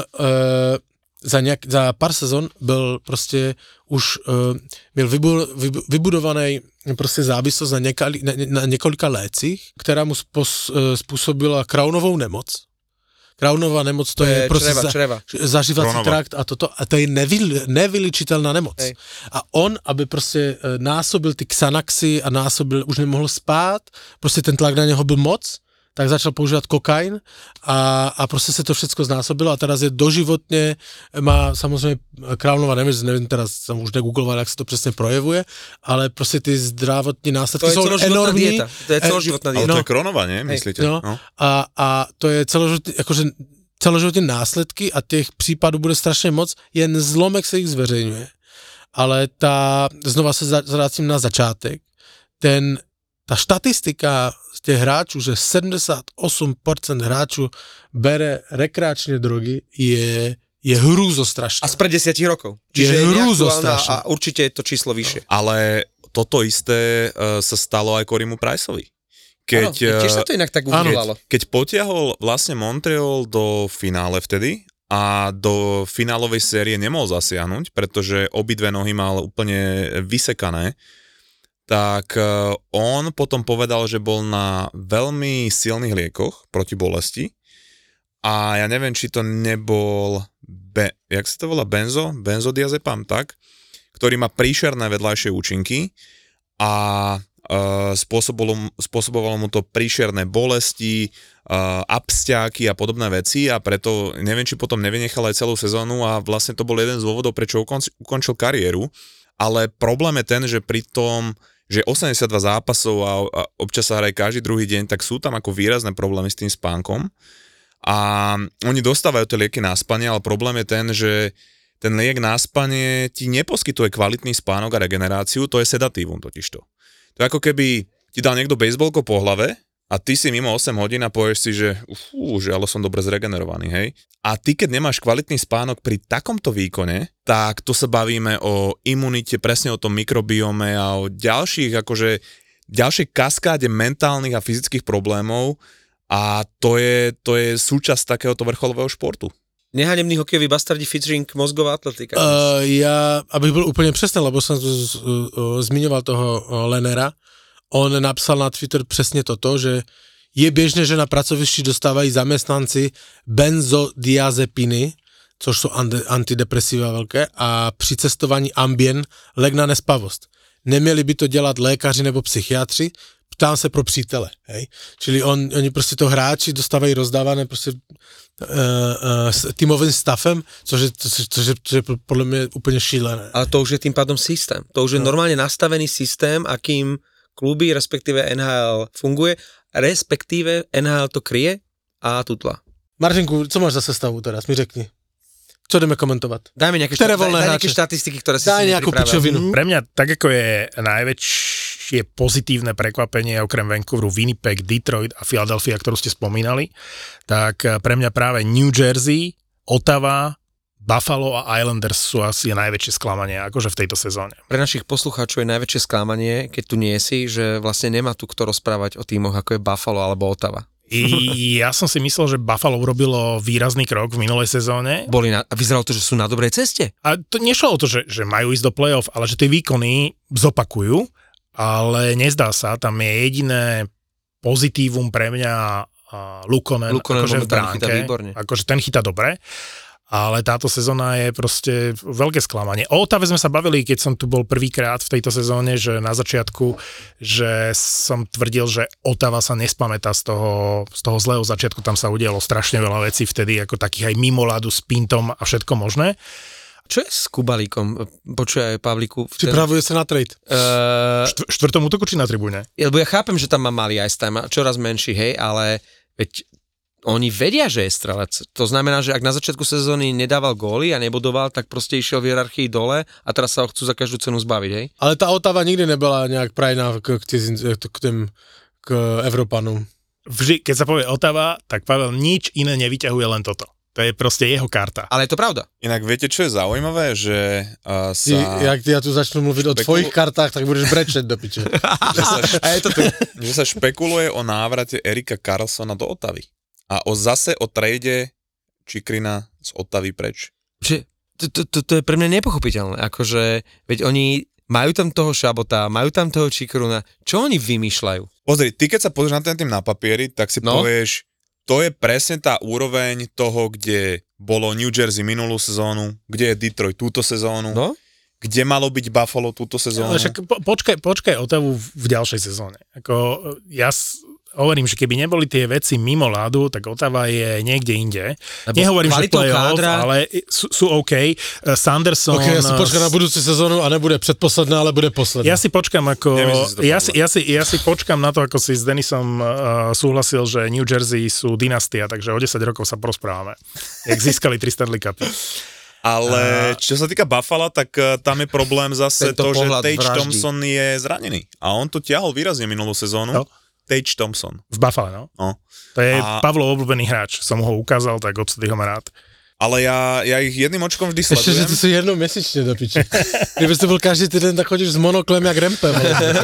za, nějak, za pár sezon byl prostě už uh, měl vybu, vybu, vybudovaný prostě závislost na, někali, na, na několika lécích, která mu spos, uh, způsobila kraunovou nemoc. Kraunová nemoc to, To je, je prostě čreva, za, čreva. zažívací Kronova. trakt a toto, a to je nevy, nevyličitelná nemoc. Hej. A on, aby prostě eh, násobil ty Xanaxy a násobil, už nemohl spát, prostě ten tlak na něho byl moc, tak začal používat kokain a, a prostě se to všechno znásobilo a teraz je doživotně, má samozřejmě krávnová nemoc, nevím, teraz jsem už negoogloval, jak se to přesně projevuje, ale prostě ty zdravotní To následky je jsou celoživotná enormní. dieta. To je Eh, celoživotná Ale dieta. to je Kronova, nie? Myslíte? No, No. A, a to je celoživotní, jakože celoživotní následky a těch případů bude strašně moc, jen zlomek se jich zveřejňuje. Ale ta, znova se vrátím na začátek, ten, ta štatistika z těch hráčů, že 78% hráčů bere rekreačně drogy, je, je hrůzo strašné. A spred 10 rokov. Je Čiže je, hrúzo strašné. a určite je to číslo vyššie. Ale toto isté uh, sa stalo aj Korimu Priceovi. Keď, Áno, tiež sa eh, to inak tak áno. uvolalo. keď potiahol vlastne Montreal do finále vtedy a do finálovej série nemohol zasiahnuť, pretože obidve nohy mal úplne vysekané, tak e, on potom povedal, že bol na veľmi silných liekoch proti bolesti. A ja neviem, či to nebol, be, jak sa to volá, benzo, benzodiazepam, tak, ktorý má príšerné vedľajšie účinky a uh, spôsobovalo, spôsobovalo mu to príšerné bolesti, uh, abstiaky a podobné veci. A preto neviem, či potom nevynechal aj celú sezónu a vlastne to bol jeden z dôvodov, prečo ukončil kariéru, ale problém je ten, že pri tom že 82 zápasov a, a občas sa hraje každý druhý deň, tak sú tam ako výrazné problémy s tým spánkom. A oni dostávajú tie lieky na spanie, ale problém je ten, že ten liek na spanie ti neposkytuje kvalitný spánok a regeneráciu, to je sedatívum totižto. To je ako keby ti dal niekto bejsbolko po hlave a ty si mimo 8 hodín a povieš si, že ufú, že ale som dobre zregenerovaný, hej. A ty, keď nemáš kvalitný spánok pri takomto výkone, tak to sa bavíme o imunite, presne o tom mikrobiome a o ďalších, akože ďalšej kaskáde mentálnych a fyzických problémov a to je, to je súčasť takéhoto vrcholového športu. Nehanemný hokejový bastardi featuring mozgová atletika. Uh, ja, abych byl úplně přesný, lebo jsem z, z, uh, zmiňoval toho uh, Lenera, on napsal na Twitter přesně toto, že je běžné, že na pracovišti dostávají zaměstnanci benzodiazepiny, což jsou antidepresiva velké, a při cestování Ambien lek na nespavost. Neměli by to dělat lékaři nebo psychiatři, ptám se pro přítele, hej. Čili on, oni prostě to hráči dostávají rozdávané prostě uh, uh, s týmovým stavem, což je, což, což, je, což je podle mě úplně šílené. Ale to už je tým pádom systém. To už je no. normálne nastavený systém, akým kluby, respektíve NHL funguje, respektíve NHL to kryje a tutla. Martinku, co máš za sestavu teraz? Mi řekni. Co jdeme komentovat? Dajme nejaké, šta- daj, hráče? nejaké štatistiky, ktoré si Daj si nejakú pičovinu. Pre mňa tak ako je najväčšie pozitívne prekvapenie okrem Vancouveru, Winnipeg, Detroit a Philadelphia, ktorú ste spomínali, tak eh, pre mňa práve New Jersey, Ottawa, Buffalo a Islanders sú asi najväčšie sklamanie akože v tejto sezóne. Pre našich poslucháčov je najväčšie sklamanie, keď tu nie si, že vlastne nemá tu kto rozprávať o týmoch, ako je Buffalo alebo Ottawa. I ja som si myslel, že Buffalo urobilo výrazný krok v minulej sezóne. Boli na, a vyzeralo to, že sú na dobrej ceste. A to nešlo o to, že, že majú ísť do play-off, ale že tie výkony zopakujú, ale nezdá sa, tam je jediné pozitívum pre mňa Lukonen, Luukkonen akože v bránke, výborne. akože ten chytá dobre, ale táto sezóna je proste veľké sklamanie. O Otave sme sa bavili, keď som tu bol prvýkrát v tejto sezóne, že na začiatku, že som tvrdil, že Otava sa nespamätá z toho, z toho zlého začiatku, tam sa udialo strašne veľa vecí vtedy, ako takých aj mimo ľadu s Pintom a všetko možné. Čo je s Kubalíkom? Počuj aj Pavliku. ten- Připravuje se na trade. Eh, Štv- štvrtom útoku či na tribúne? lebo ja chápem, že tam má malý ice time, a čoraz menší, hej, ale veď oni vedia, že je strelec. To znamená, že ak na začiatku sezóny nedával góly a nebudoval, tak proste išiel v hierarchii dole a teraz sa ho chcú za každú cenu zbaviť, hej? Ale ta Otava nikdy nebyla nějak prajná k, k, k, tým, k Evropanům. Vždy, keď sa povie Otava, tak Pavel nič iné nevyťahuje, len toto. To je proste jeho karta. Ale je to pravda. Inak viete, čo je zaujímavé, že uh, Ty, sa... jak ty ja tu začnu mluvit o Špekulu- tvojich kartách, tak budeš brečet do piče. že sa, špe- A je to tu. že sa špekuluje o návrate Erika Carlsona do Otavy. A o zase o trade Čikrina z Otavy preč. Že to, to, to, to je pre mňa nepochopiteľné. Akože, veď oni majú tam toho Šabota, majú tam toho Čikruna. Čo oni vymýšľajú? Pozri, ty keď sa pozrieš na ten tým na papieri, tak si No. povieš, to je presne tá úroveň toho, kde bolo New Jersey minulú sezónu, kde je Detroit túto sezónu, No? kde malo byť Buffalo túto sezónu. Ale však po, počkaj, počkaj Otavu v, v ďalšej sezóne. Ako, ja s, hovorím, že keby neboli tie veci mimo ľadu, tak Otava je niekde inde. Lebo Nehovorím, že play-off, kádra- ale sú, sú OK. Eh, Sanderson... Ok, ja si počkám na budúcu sezónu a nebude předposledná, ale bude posledná. Ja si počkam ako, Neviem, ja si, ja, si, ja si počkam na to, ako si s Denisom uh, súhlasil, že New Jersey sú dynastia, takže o 10 rokov sa porozprávame. Jak získali tri Stanley Cupy. Ale čo sa týka Buffalo, tak eh, tam je problém zase Tento to, že vraždy. Thompson je zranený. A on to ťahol výrazne minulú sezónu. No. Tage Thompson. V Buffalo, no. No. To je A- Pavlov obľúbený hráč. Som ho ukázal, tak odtedy ho mám rád. Ale ja, ja ich jedným očkom vždy Ještě, že sledujem. ty jsou jednou měsíčně do piče. Kdybyste byl každý týden, tak chodíš s monoklem jak rempe. vole.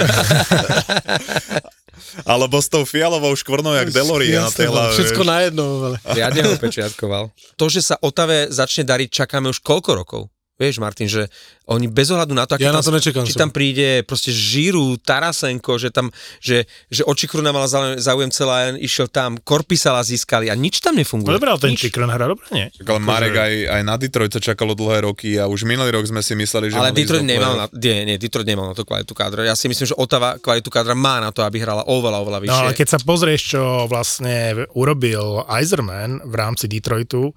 Alebo s tou fialovou škvrnou, jak Deloria na tej hlave. Všetko na jedno, ale... Riadne ho pečiatkoval. To, že sa Otave začne dariť, čakáme už koľko rokov? Vieš, Martin, že oni bez ohľadu na to, Ja na tam, to nečakám či som. tam príde proste Žiru, Tarasenko, že tam, že, že Očikruna mala záujem, celá, išiel tam, Korpisala získali a nič tam nefunguje. dobré, ale ten Nič. Chikren hrá dobre, nie? Tak Ale Marek aj, aj na Detroit sa čakalo dlhé roky a už minulý rok sme si mysleli, že Ale Detroit nemal, na, nie, nie, Detroit nemal na to kvalitu kádra. Ja si myslím, že Otava kvalitu kádra má na to, aby hrala oveľa, oveľa vyššie. No ale keď sa pozrieš, čo vlastne urobil Eiserman v rámci Detroitu,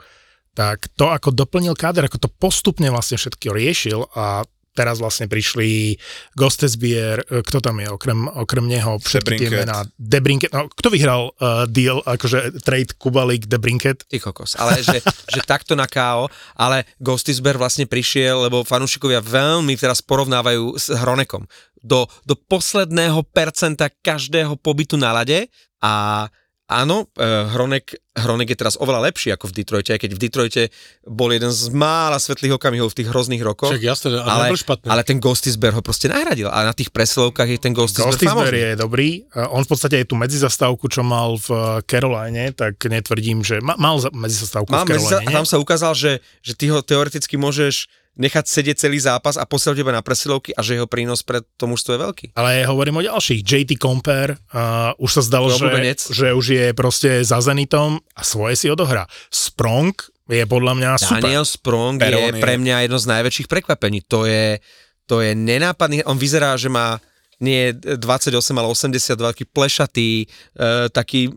tak to, ako doplnil káder, ako to postupne vlastne všetko riešil a teraz vlastne prišli Gostesbier, e, kto tam je, okrem, okrem neho, všetky tie mená, Debrinket, no kto vyhral uh, deal, akože trade Kubalik, Debrinket? Ty kokos. Ale že, že takto na KO, ale Ghostisber vlastne prišiel, lebo fanúšikovia veľmi teraz porovnávajú s Hronekom. Do, do posledného percenta každého pobytu na lade a áno, eh, Hronek, Hronek je teraz oveľa lepší ako v Detroite, aj keď v Detroite bol jeden z mála svetlých okamihov v tých hrozných rokoch. Však jasné, ale, ale, špatný. ale ten Ghostisber ho proste nahradil a na tých presilovkách je ten Gostisber famózny. je dobrý, on v podstate aj tú medzizastávku, čo mal v uh, Caroline, tak netvrdím, že ma, mal za- medzizastávku Mám, v Caroline, nie? tam sa ukázal, že, že ty ho teoreticky môžeš nechať sedieť celý zápas a posielať teba na presilovky a že jeho prínos pre to mužstvo je veľký. Ale hovorím o ďalších. JT Compare, uh, už sa zdalo, že, že už je proste za Zenitom a svoje si odohrá. Sprong je podľa mňa super. Daniel Sprong je Perón je- pre mňa jedno z najväčších prekvapení. To je, to je nenápadný, on vyzerá, že má nie 28, ale 82, taký plešatý, e, taký,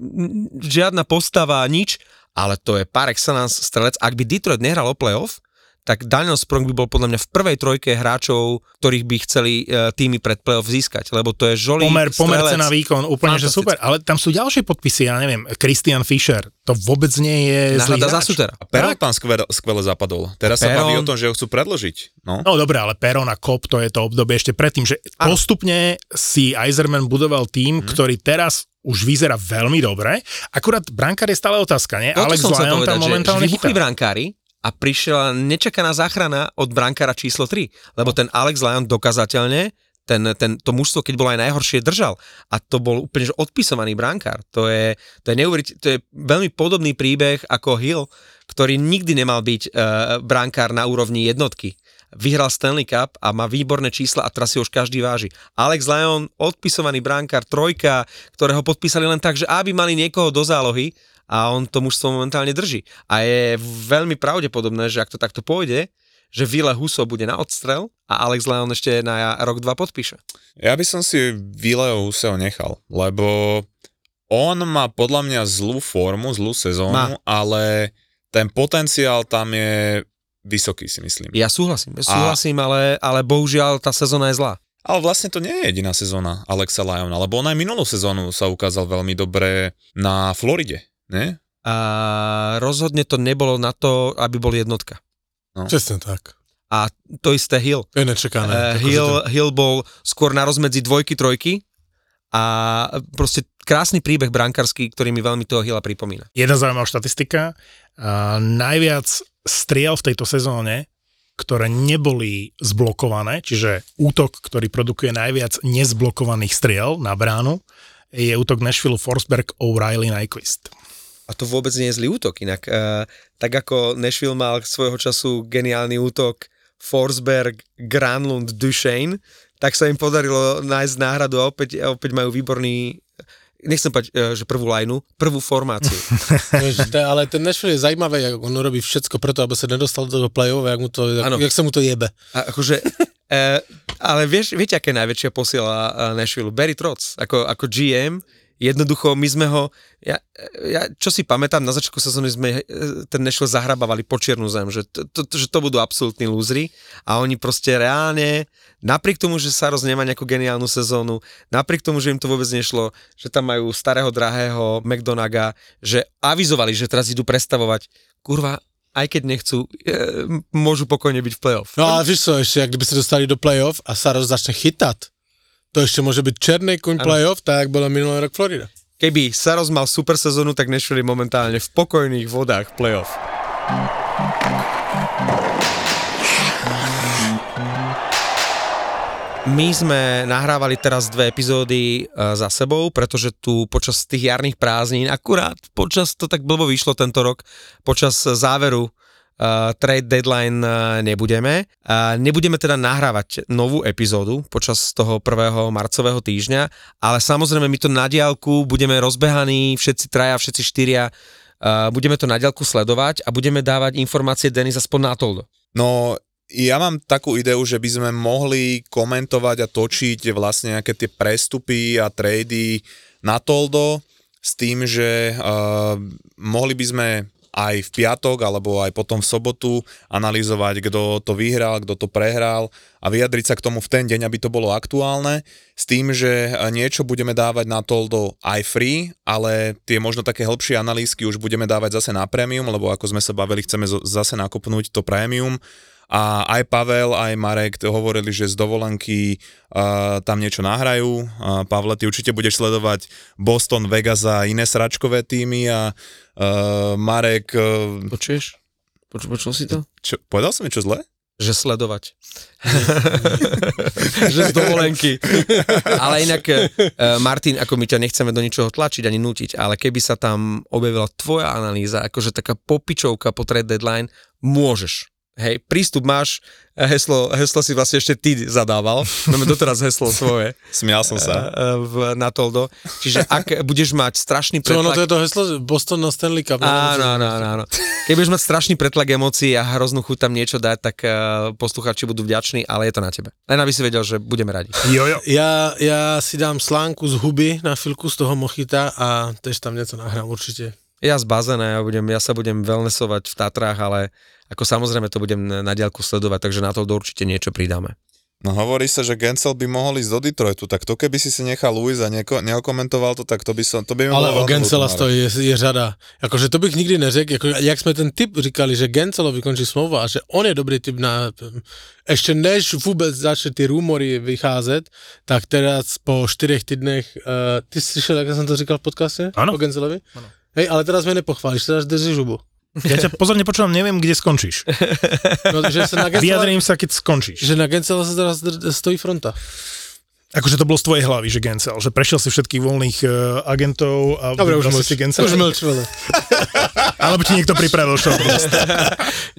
žiadna postava, nič, ale to je par excellence strelec. Ak by Detroit nehral o playoff, tak Daniel Sprong by bol podľa mňa v prvej trojke hráčov, ktorých by chceli e, týmy pred playoff získať, lebo to je žolí Pomer, pomer cena výkon, úplne, že super. Ale tam sú ďalšie podpisy, ja neviem, Christian Fischer, to vôbec nie je zlý Náhrada za hráč. Sutera. A Perón tam skvele, skvele zapadol. Teraz sa Perón- baví o tom, že ho chcú predložiť. No. No dobre, ale Peron a Kop, to je to obdobie ešte predtým, že Áno. postupne si Eiserman budoval tým, Mhm. ktorý teraz už vyzerá veľmi dobre. Akurát brankár je stále otázka, nie? No, Alex Lyon tam že, že momentálne vybuchli brankári a prišla nečakaná záchrana od brankára číslo 3, lebo ten Alex Lyon dokazateľne ten, ten, to mužstvo, keď bolo aj najhoršie, držal. A to bol úplne že odpisovaný brankár. To je, to je, to je veľmi podobný príbeh ako Hill, ktorý nikdy nemal byť uh, brankár na úrovni jednotky. Vyhral Stanley Cup a má výborné čísla a teraz si už každý váži. Alex Lyon, odpisovaný brankár, trojka, ktorého podpísali len tak, že aby mali niekoho do zálohy a on to mužstvo momentálne drží. A je veľmi pravdepodobné, že ak to takto pôjde, že Ville Huso bude na odstrel a Alex Lyon ešte na rok, dva podpíše. Ja by som si Vileo Huseo nechal, lebo on má podľa mňa zlú formu, zlú sezónu, Má. ale ten potenciál tam je vysoký, si myslím. Ja súhlasím, súhlasím, ale, ale bohužiaľ tá sezóna je zlá. Ale vlastne to nie je jediná sezóna Alexa Lyona, lebo on aj minulú sezónu sa ukázal veľmi dobre na Floride, ne? A rozhodne to nebolo na to, aby bol jednotka. Presne tak. A to isté Hill. To je nečakané. Uh, Akože Hill, to- Hill bol skôr na rozmedzi dvojky, trojky a proste krásny príbeh brankársky, ktorý mi veľmi toho Hilla pripomína. Jedna zaujímavá štatistika. Uh, najviac striel v tejto sezóne, ktoré neboli zblokované, čiže útok, ktorý produkuje najviac nezblokovaných striel na bránu, je útok Nashville Forsberg O'Reilly Nyquist. A to vôbec nie je zlý útok, inak uh, tak ako Nashville mal svojho času geniálny útok Forsberg, Granlund, Duchesne, tak sa im podarilo nájsť náhradu a opäť, a opäť majú výborný nechcem povedať, eh, že prvú lajnu, prvú formáciu. Ale ten Nashville je zaujímavé, jak on robí všetko preto, aby sa nedostal do toho play-off, jak, mu to, jak, jak sa mu to jebe. A akože, e, ale vieš, viete, aké najväčšia posiela Nashville? Barry Trotz, ako, ako GM, jednoducho my sme ho, ja, ja čo si pamätám, na začiatku sezóny sme e, ten Nashville zahrabávali po čiernu zem, že to, to, že to budú absolútni lúzri a oni proste reálne, napriek tomu, že Saros nemá nejakú geniálnu sezónu, napriek tomu, že im to vôbec nešlo, že tam majú starého drahého McDonaga, že avizovali, že teraz idú prestavovať, kurva, aj keď nechcú, e, môžu pokojne byť v playoff. No ale víš co, ešte, ak kdyby sa dostali do play-off a Saros začne chytať, to ešte môže byť černý kuň play-off, tak bola minulý rok Florida. Keby Saros mal super sezónu, tak je momentálne v pokojných vodách playoff. My sme nahrávali teraz dve epizódy uh, za sebou, pretože tu počas tých jarných prázdnin, akurát počas, to tak blbo vyšlo tento rok, počas záveru uh, trade deadline uh, nebudeme. Uh, nebudeme teda nahrávať novú epizódu počas toho prvého marcového týždňa, ale samozrejme my to na diálku budeme rozbehaní, všetci traja, všetci štyria, uh, budeme to na diálku sledovať a budeme dávať informácie Denis aspoň na toldo. No, ja mám takú ideu, že by sme mohli komentovať a točiť vlastne nejaké tie prestupy a trady na Toldo s tým, že uh, mohli by sme aj v piatok alebo aj potom v sobotu analyzovať, kto to vyhral, kto to prehral a vyjadriť sa k tomu v ten deň, aby to bolo aktuálne, s tým, že niečo budeme dávať na Toldo aj free, ale tie možno také hĺbšie analýzky už budeme dávať zase na premium, lebo ako sme sa bavili, chceme zase nakopnúť to premium a aj Pavel, aj Marek hovorili, že z dovolenky uh, tam niečo nahrajú. Uh, Pavle, ty určite budeš sledovať Boston, Vegas a iné sračkové týmy a uh, Marek... Uh, Počuješ? Poč, počul si to? Čo, povedal som niečo zle? Že sledovať. že z dovolenky. ale inak, uh, Martin, ako my ťa nechceme do ničoho tlačiť ani nutiť, ale keby sa tam objavila tvoja analýza, akože taká popičovka po trade deadline, môžeš Hej, prístup máš, heslo, heslo si vlastne ešte ty zadával, máme doteraz heslo svoje. Smial som sa. Eh, v, na Toldo. Čiže ak budeš mať strašný Čo, pretlak... ono to je to heslo Boston na Stanley Cup. Áno, áno, áno. Keď budeš mať strašný pretlak emócií a hroznú chuť tam niečo dať, tak uh, poslucháči budú vďační, ale je to na tebe. Len aby si vedel, že budeme radi. Jo, jo. Ja, ja si dám slánku z huby na filku z toho mochita a tež tam niečo nahrám určite. Ja z bazéna, ja, budem, ja sa budem wellnessovať v Tatrách, ale ako samozrejme to budem na diálku sledovať, takže na to určite niečo pridáme. No hovorí sa, že Gensel by mohol ísť do Detroitu, tak to keby si si nechal Luis a nieko, neokomentoval to, tak to by som, to by mi Ale o Gensela stojí, je, je řada. Akože to bych nikdy neřekl, jako, jak jsme ten typ říkali, že Gencelovi končí smlouva a že on je dobrý typ na, ešte než vůbec začne ty rumory vycházet, tak teraz po čtyřech týdnech, uh, ty slyšel, jak jsem to říkal v podcaste? Áno. O Gencelovi? Ano. Hej, ale teraz mě nepochválíš, teraz držíš hubu. Ja ťa pozorne počúvam, neviem, kde skončíš. No, že sa na Gencela, Vyjadrím sa, keď skončíš. že na Gencela sa teraz stojí fronta. Akože to bolo z tvojej hlavy, že Gencel, že prešiel si všetkých voľných uh, agentov a Dobre, už mlč, si Gencel. už mlč. Alebo ti niekto pripravil show. proste.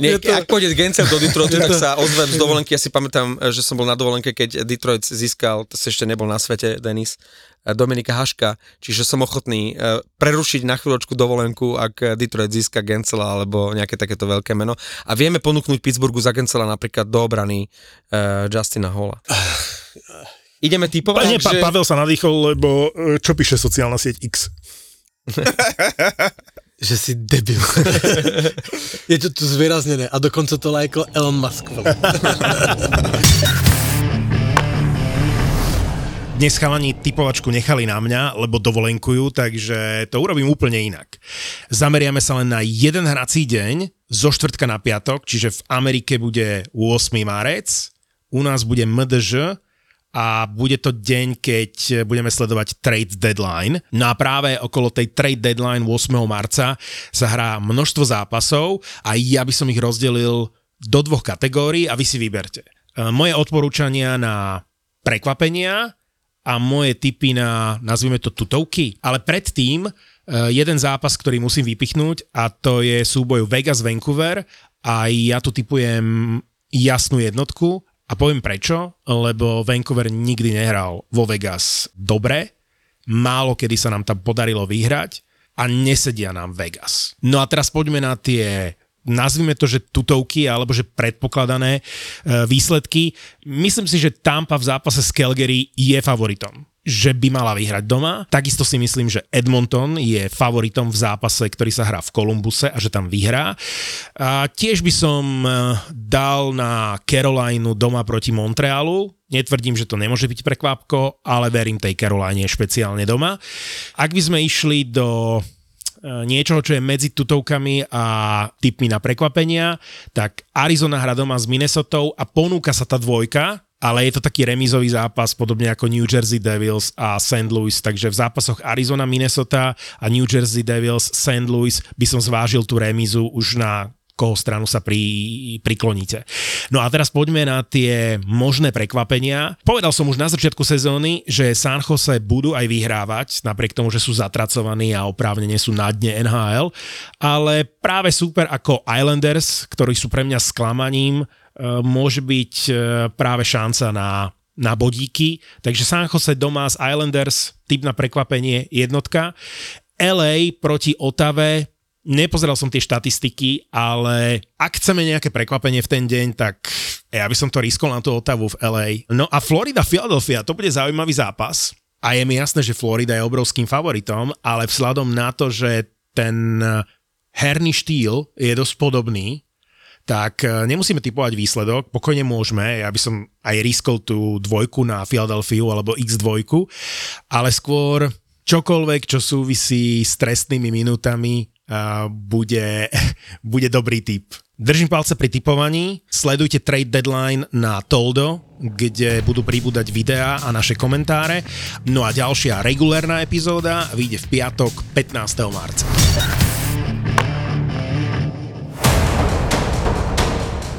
Nie, to- Ak pôjde Gencel do Detroitu, tak sa ozvem z dovolenky. Ja si pamätám, že som bol na dovolenke, keď Detroit získal, to si ešte nebol na svete, Denis, Dominika Haška, čiže som ochotný prerušiť na chvíľočku dovolenku, ak Detroit získa Gencela alebo nejaké takéto veľké meno. A vieme ponúknuť Pittsburghu za Gencela napríklad do obrany uh, Justina Holla. Ideme Pa, typovať, nie, pa, že... Pavel sa nadýchol, lebo e, čo píše sociálna sieť X? Že si debil. je to tu zvýraznené a dokonce to lajkol Elon Musk. Dnes chalani typovačku nechali na mňa, lebo dovolenkujú, takže to urobím úplne inak. Zameriame sa len na jeden hrací deň, zo štvrtka na piatok, čiže v Amerike bude 8. marec, u nás bude MDŽ a bude to deň, keď budeme sledovať trade deadline. No a práve okolo tej trade deadline 8. marca sa hrá množstvo zápasov a ja by som ich rozdelil do dvoch kategórií a vy si vyberte. E, Moje odporúčania na prekvapenia a moje tipy na, nazvime to tutovky. Ale predtým e, jeden zápas, ktorý musím vypichnúť a to je súboj Vegas-Vancouver a ja tu typujem jasnú jednotku a poviem prečo, lebo Vancouver nikdy nehral vo Vegas dobre, málo kedy sa nám tam podarilo vyhrať a nesedia nám Vegas. No a teraz poďme na tie nazvime to, že tutovky alebo že predpokladané e, výsledky. Myslím si, že Tampa v zápase s Calgary je favoritom že by mala vyhrať doma. Takisto si myslím, že Edmonton je favoritom v zápase, ktorý sa hrá v Kolumbuse a že tam vyhrá. A tiež by som e, dal na Carolinu doma proti Montrealu. Netvrdím, že to nemôže byť prekvapko, ale verím tej Caroline špeciálne doma. Ak by sme išli do niečoho, čo je medzi tutovkami a typmi na prekvapenia, tak Arizona hra doma s Minnesotou a ponúka sa tá dvojka, ale je to taký remízový zápas, podobne ako New Jersey Devils a St. Louis, takže v zápasoch Arizona, Minnesota a New Jersey Devils, St. Louis by som zvážil tú remízu už na koho stranu sa pri, prikloníte. No a teraz poďme na tie možné prekvapenia. Povedal som už na začiatku sezóny, že San Jose budú aj vyhrávať, napriek tomu, že sú zatracovaní a oprávnene sú na dne NHL, ale práve super ako Islanders, ktorí sú pre mňa sklamaním, môže byť e, práve šanca na na bodíky, takže San Jose doma z Islanders, typ na prekvapenie jednotka. LA proti Otave, nepozeral som tie štatistiky, ale ak chceme nejaké prekvapenie v ten deň, tak ja by som to riskol na tú Otavu v LA. No a Florida, Philadelphia, to bude zaujímavý zápas. A je mi jasné, že Florida je obrovským favoritom, ale vzhľadom na to, že ten herný štýl je dosť podobný, tak e, nemusíme typovať výsledok, pokojne môžeme, ja by som aj riskol tú dvojku na Philadelphia alebo X2, ale skôr čokoľvek, čo súvisí s trestnými minútami, bude, bude dobrý tip. Držím palce pri typovaní, sledujte trade deadline na Toldo, kde budú pribúdať videá a naše komentáre. No a ďalšia regulárna epizóda vyjde v piatok 15. marca.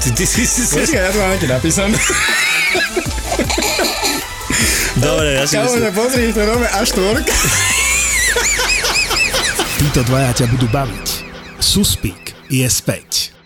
Ty, ty si si... si... ja to mám ešte napísané. Dobre, ja si myslím. pozri, to robí až tvork. Títo dvaja ťa budú baviť. Suspík je späť.